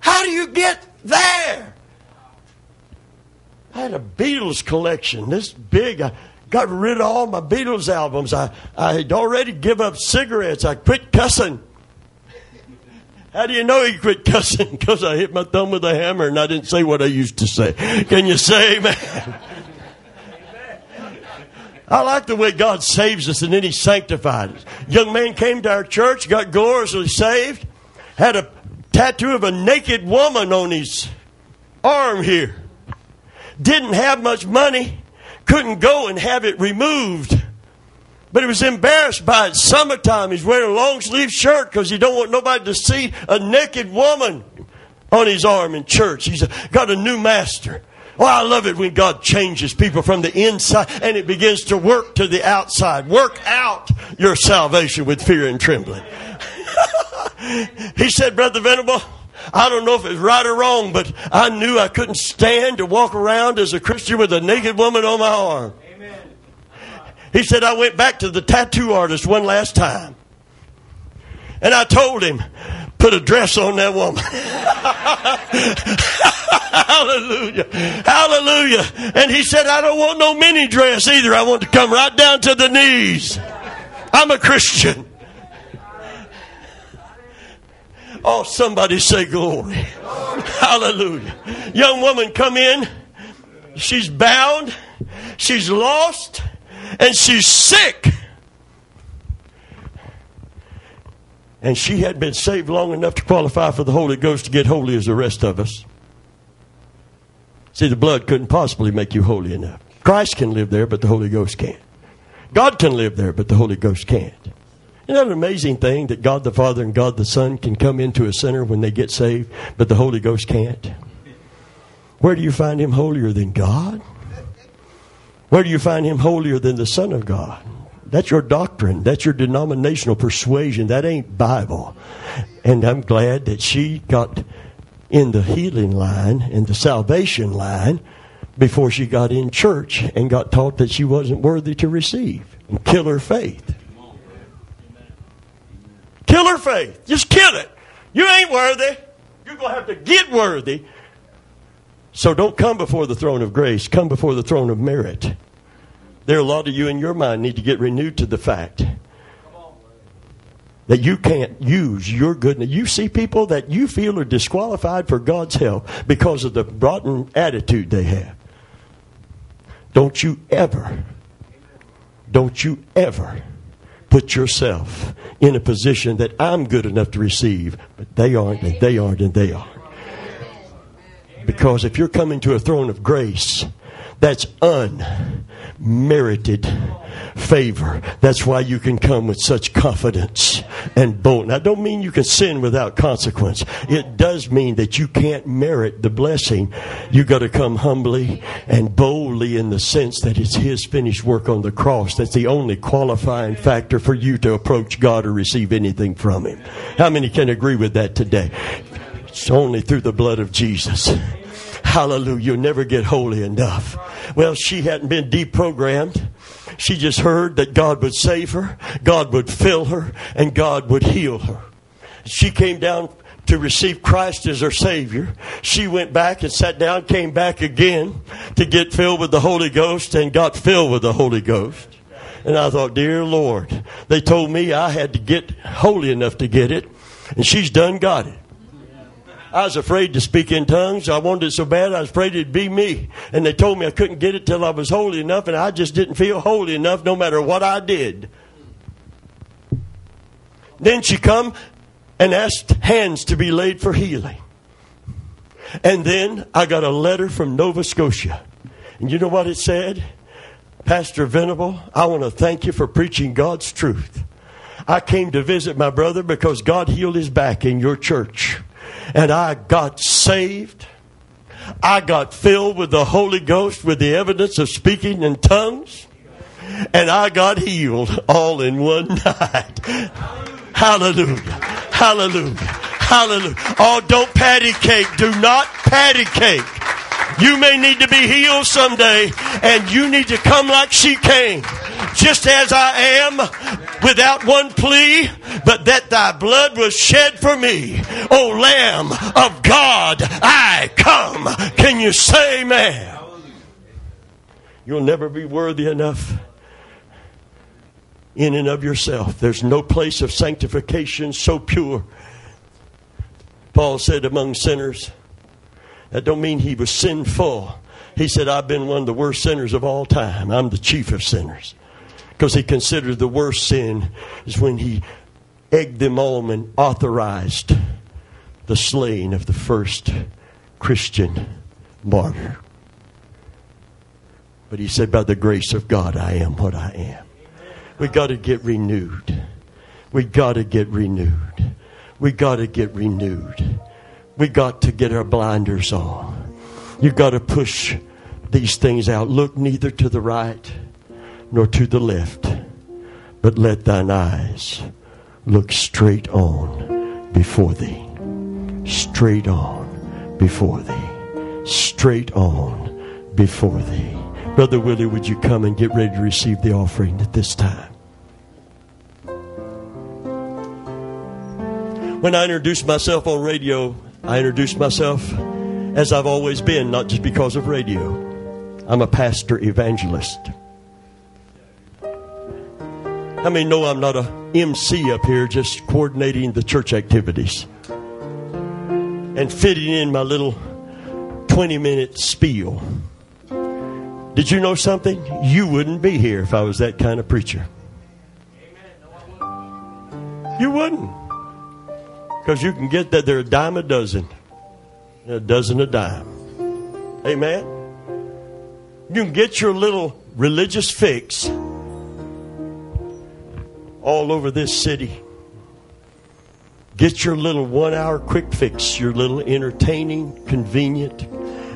How do you get there? I had a Beatles collection this big. I, got rid of all my Beatles albums. I, I had already given up cigarettes. I quit cussing. How do you know he quit cussing? [laughs] Because I hit my thumb with a hammer and I didn't say what I used to say. Can you say amen? I like the way God saves us and then He sanctified us. Young man came to our church, got gloriously saved, had a tattoo of a naked woman on his arm here. Didn't have much money couldn't go and have it removed. But he was embarrassed by it. Summertime, he's wearing a long sleeve shirt because he don't want nobody to see a naked woman. on his arm in church. He's got a new master. Oh, I love it when God changes people from the inside and it begins to work to the outside. Work out your salvation with fear and trembling. [laughs] he said, Brother Venable, I don't know if it's right or wrong, but I knew I couldn't stand to walk around as a Christian with a naked woman on my arm. Amen. He said, I went back to the tattoo artist one last time. And I told him, put a dress on that woman. [laughs] Hallelujah. Hallelujah. And he said, I don't want no mini dress either. I want to come right down to the knees. I'm a Christian. Oh, somebody say glory. Hallelujah. Young woman come in. She's bound. She's lost. And she's sick. And she had been saved long enough to qualify for the Holy Ghost to get holy as the rest of us. See, the blood couldn't possibly make you holy enough. Christ can live there, but the Holy Ghost can't. God can live there, but the Holy Ghost can't. Isn't that an amazing thing that God the Father and God the Son can come into a sinner when they get saved, but the Holy Ghost can't? Where do you find him holier than God? Where do you find him holier than the Son of God? That's your doctrine. That's your denominational persuasion. That ain't Bible. And I'm glad that she got in the healing line, in the salvation line, before she got in church and got taught that she wasn't worthy to receive and kill her faith. Kill her faith. Just kill it. You ain't worthy. You're going to have to get worthy. So don't come before the throne of grace. Come before the throne of merit. There are a lot of you in your mind need to get renewed to the fact that you can't use your goodness. You see people that you feel are disqualified for God's help because of the rotten attitude they have. Don't you ever, don't you ever put yourself in a position that I'm good enough to receive, but they aren't, and they aren't, and they aren't. Because if you're coming to a throne of grace, that's unmerited favor. That's why you can come with such confidence and boldness. Now, don't mean you can sin without consequence. It does mean that you can't merit the blessing. You got to come humbly and boldly in the sense that it's His finished work on the cross. That's the only qualifying factor for you to approach God or receive anything from Him. How many can agree with that today? It's only through the blood of Jesus. Hallelujah. You'll never get holy enough. Well, she hadn't been deprogrammed. She just heard that God would save her, God would fill her, and God would heal her. She came down to receive Christ as her Savior. She went back and sat down, came back again to get filled with the Holy Ghost, and got filled with the Holy Ghost. And I thought, dear Lord, they told me I had to get holy enough to get it, and she's done got it. I was afraid to speak in tongues. I wanted it so bad, I was afraid it'd be me. And they told me I couldn't get it till I was holy enough, and I just didn't feel holy enough no matter what I did. Then she come and asked hands to be laid for healing. And then I got a letter from Nova Scotia. And you know what it said? Pastor Venable, I want to thank you for preaching God's truth. I came to visit my brother because God healed his back in your church and I got saved. I got filled with the Holy Ghost with the evidence of speaking in tongues. And I got healed all in one [laughs] night. Hallelujah. Hallelujah. Hallelujah. Oh, don't patty cake. Do not patty cake. You may need to be healed someday, and you need to come like she came, just as I am, without one plea, but that thy blood was shed for me. O Lamb of God, I come. Can you say amen? You'll never be worthy enough in and of yourself. There's no place of sanctification so pure. Paul said among sinners, that don't mean he was sinful. He said, I've been one of the worst sinners of all time. I'm the chief of sinners. Because he considered the worst sin is when he egged them on and authorized the slaying of the first Christian martyr. But he said, By the grace of God, I am what I am. We got to get renewed. We got to get renewed. We got to get renewed. We got to get our blinders on. You got to push these things out. Look neither to the right nor to the left, but let thine eyes look straight on before thee. Straight on before thee. Straight on before thee. Brother Willie, would you come and get ready to receive the offering at this time? When I introduced myself on radio, I introduced myself as I've always been, not just because of radio. I'm a pastor evangelist. I mean, no, I'm not a MC up here just coordinating the church activities and fitting in my little 20 minute spiel. Did you know something? You wouldn't be here if I was that kind of preacher. You wouldn't. Because you can get that they're a dime a dozen, a dozen a dime. Amen. You can get your little religious fix all over this city. Get your little one hour quick fix, your little entertaining, convenient,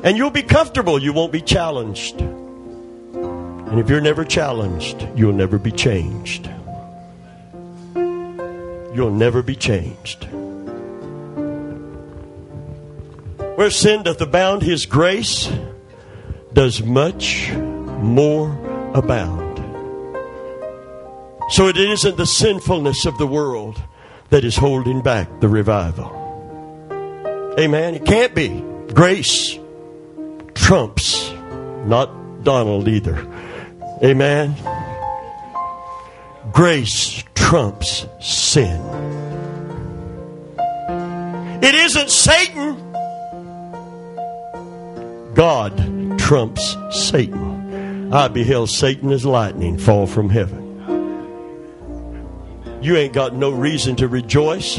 and you'll be comfortable. You won't be challenged. And if you're never challenged, you'll never be changed. You'll never be changed. Where sin doth abound, his grace does much more abound. So it isn't the sinfulness of the world that is holding back the revival. Amen. It can't be. Grace trumps, not Donald either. Amen. Grace trumps sin. It isn't Satan. God trumps Satan. I beheld Satan as lightning fall from heaven. You ain't got no reason to rejoice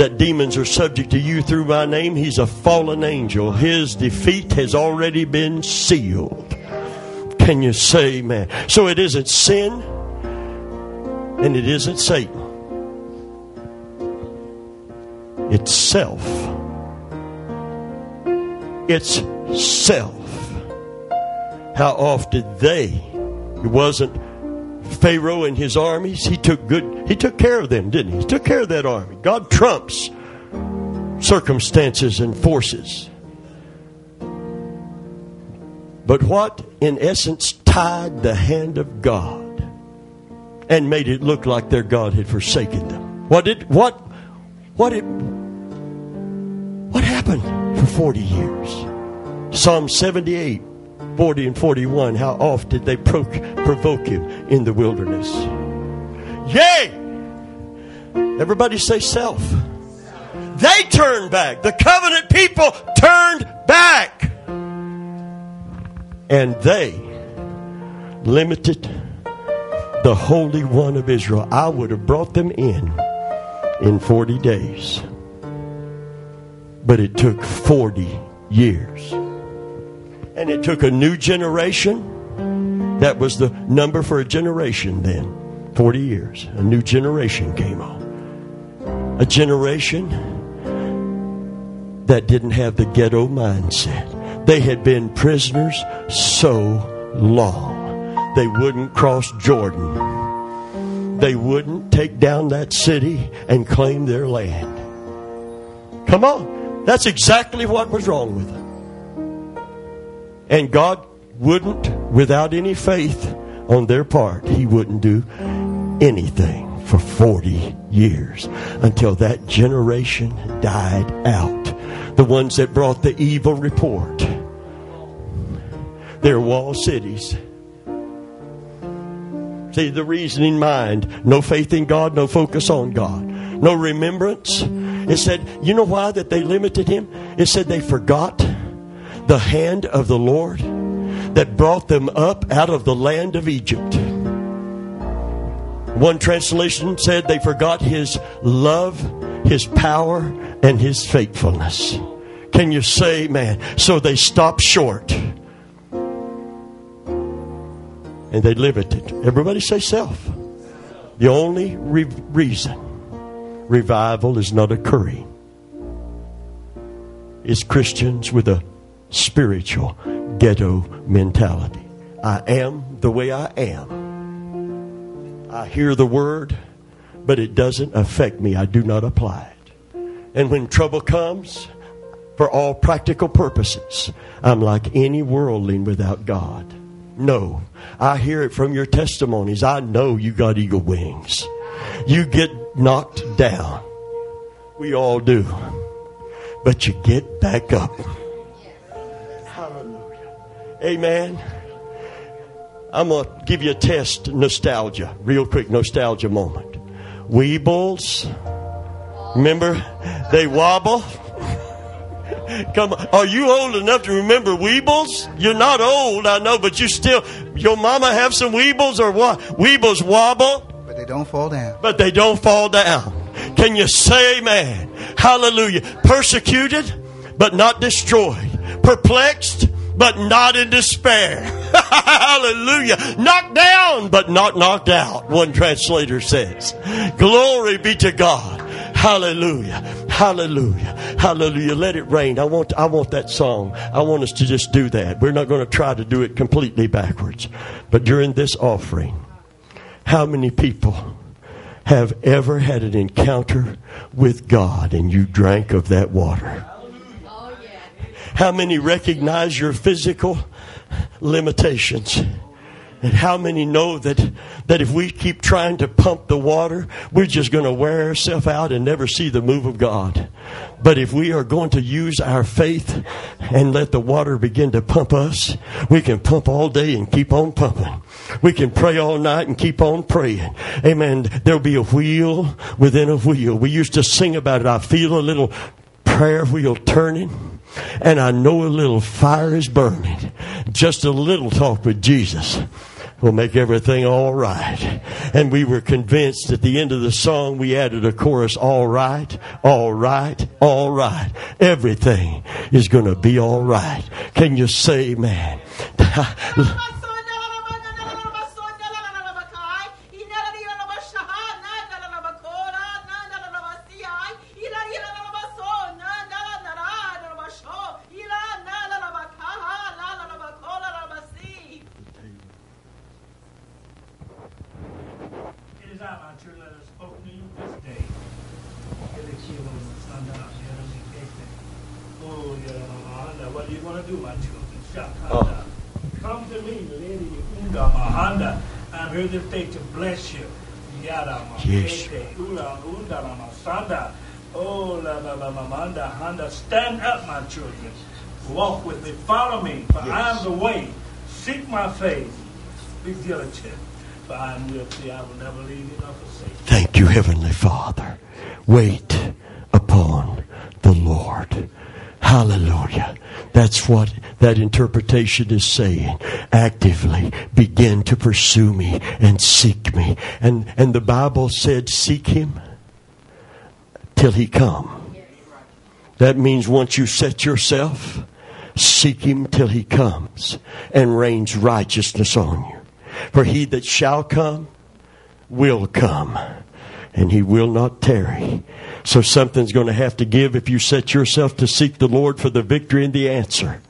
that demons are subject to you through my name. He's a fallen angel. His defeat has already been sealed. Can you say amen? So it isn't sin and it isn't Satan. It's self. It's self. How often they, it wasn't Pharaoh and his armies, he took good, he took care of them, didn't he? He took care of that army. God trumps circumstances and forces. But what, in essence, tied the hand of God and made it look like their God had forsaken them? What did what what it what happened for 40 years? Psalm 78, 40 and 41. How oft did they pro- provoke him in the wilderness? Yea! Everybody say self. They turned back. The covenant people turned back and they limited the Holy One of Israel. I would have brought them in in 40 days. But it took 40 years. And it took a new generation. That was the number for a generation then 40 years. A new generation came on. A generation that didn't have the ghetto mindset they had been prisoners so long. They wouldn't cross Jordan. They wouldn't take down that city and claim their land. Come on. That's exactly what was wrong with them. And God wouldn't, without any faith on their part, He wouldn't do anything for 40 years until that generation died out. The ones that brought the evil report they're walled cities. See, the reasoning mind, no faith in God, no focus on God, no remembrance. It said, you know why that they limited him? It said they forgot the hand of the Lord that brought them up out of the land of Egypt. One translation said they forgot his love, his power, and his faithfulness. Can you say, man? So they stopped short and they limited. Everybody say self. The only re- reason revival is not occurring is Christians with a spiritual ghetto mentality. I am the way I am. I hear the word, but it doesn't affect me. I do not apply it. And when trouble comes, for all practical purposes, I'm like any worldling without God. No, I hear it from your testimonies. I know you got eagle wings. You get knocked down. We all do. But you get back up. Amen. I'm going to give you a test nostalgia, real quick nostalgia moment. Weebles, remember they wobble? [laughs] Come on. Are you old enough to remember Weebles? You're not old, I know, but you still, your mama have some Weebles or what? Weebles wobble? But they don't fall down. But they don't fall down. Can you say amen? Hallelujah. Persecuted, but not destroyed. Perplexed, but not in despair. [laughs] Hallelujah. Knocked down, but not knocked out, one translator says. Glory be to God. Hallelujah. Hallelujah. Hallelujah. Let it rain. I want I want that song. I want us to just do that. We're not going to try to do it completely backwards. But during this offering, how many people have ever had an encounter with God and you drank of that water? How many recognize your physical limitations? And how many know that, that if we keep trying to pump the water, we're just going to wear ourselves out and never see the move of God? But if we are going to use our faith and let the water begin to pump us, we can pump all day and keep on pumping. We can pray all night and keep on praying. Amen. There'll be a wheel within a wheel. We used to sing about it. I feel a little prayer wheel turning and I know a little fire is burning. Just a little talk with Jesus will make everything all right. And we were convinced at the end of the song we added a chorus, all right, all right, all right. Everything is going to be all right. Can you say amen? [laughs] It is I, my true that have spoken to you this day. Oh, yeah, what are you going to do, my children? Shakanda. Come to me, Lady Mahanda. I'm here this day to bless you. Yes. Mahete, Ula Unda Masanda. Oh. Stand up, my children. Walk with me. Follow me, for I am the way. Seek my face. Be diligent. For I am with thee. I will never leave you nor forsake you. Thank you, Heavenly Father. Wait upon the Lord. Hallelujah. That's what that interpretation is saying. Actively begin to pursue me and seek me. And, and the Bible said, seek him till he come. That means once you set yourself, seek him till he comes and rains righteousness on you. For he that shall come will come and he will not tarry. So something's going to have to give if you set yourself to seek the Lord for the victory and the answer.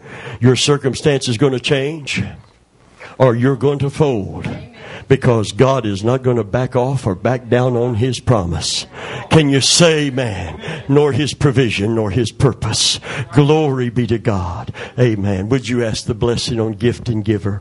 Your circumstance is going to change or you're going to fold because God is not going to back off or back down on his promise. Can you say man, Nor his provision, nor his purpose. Glory be to God. Amen. Would you ask the blessing on gift and giver?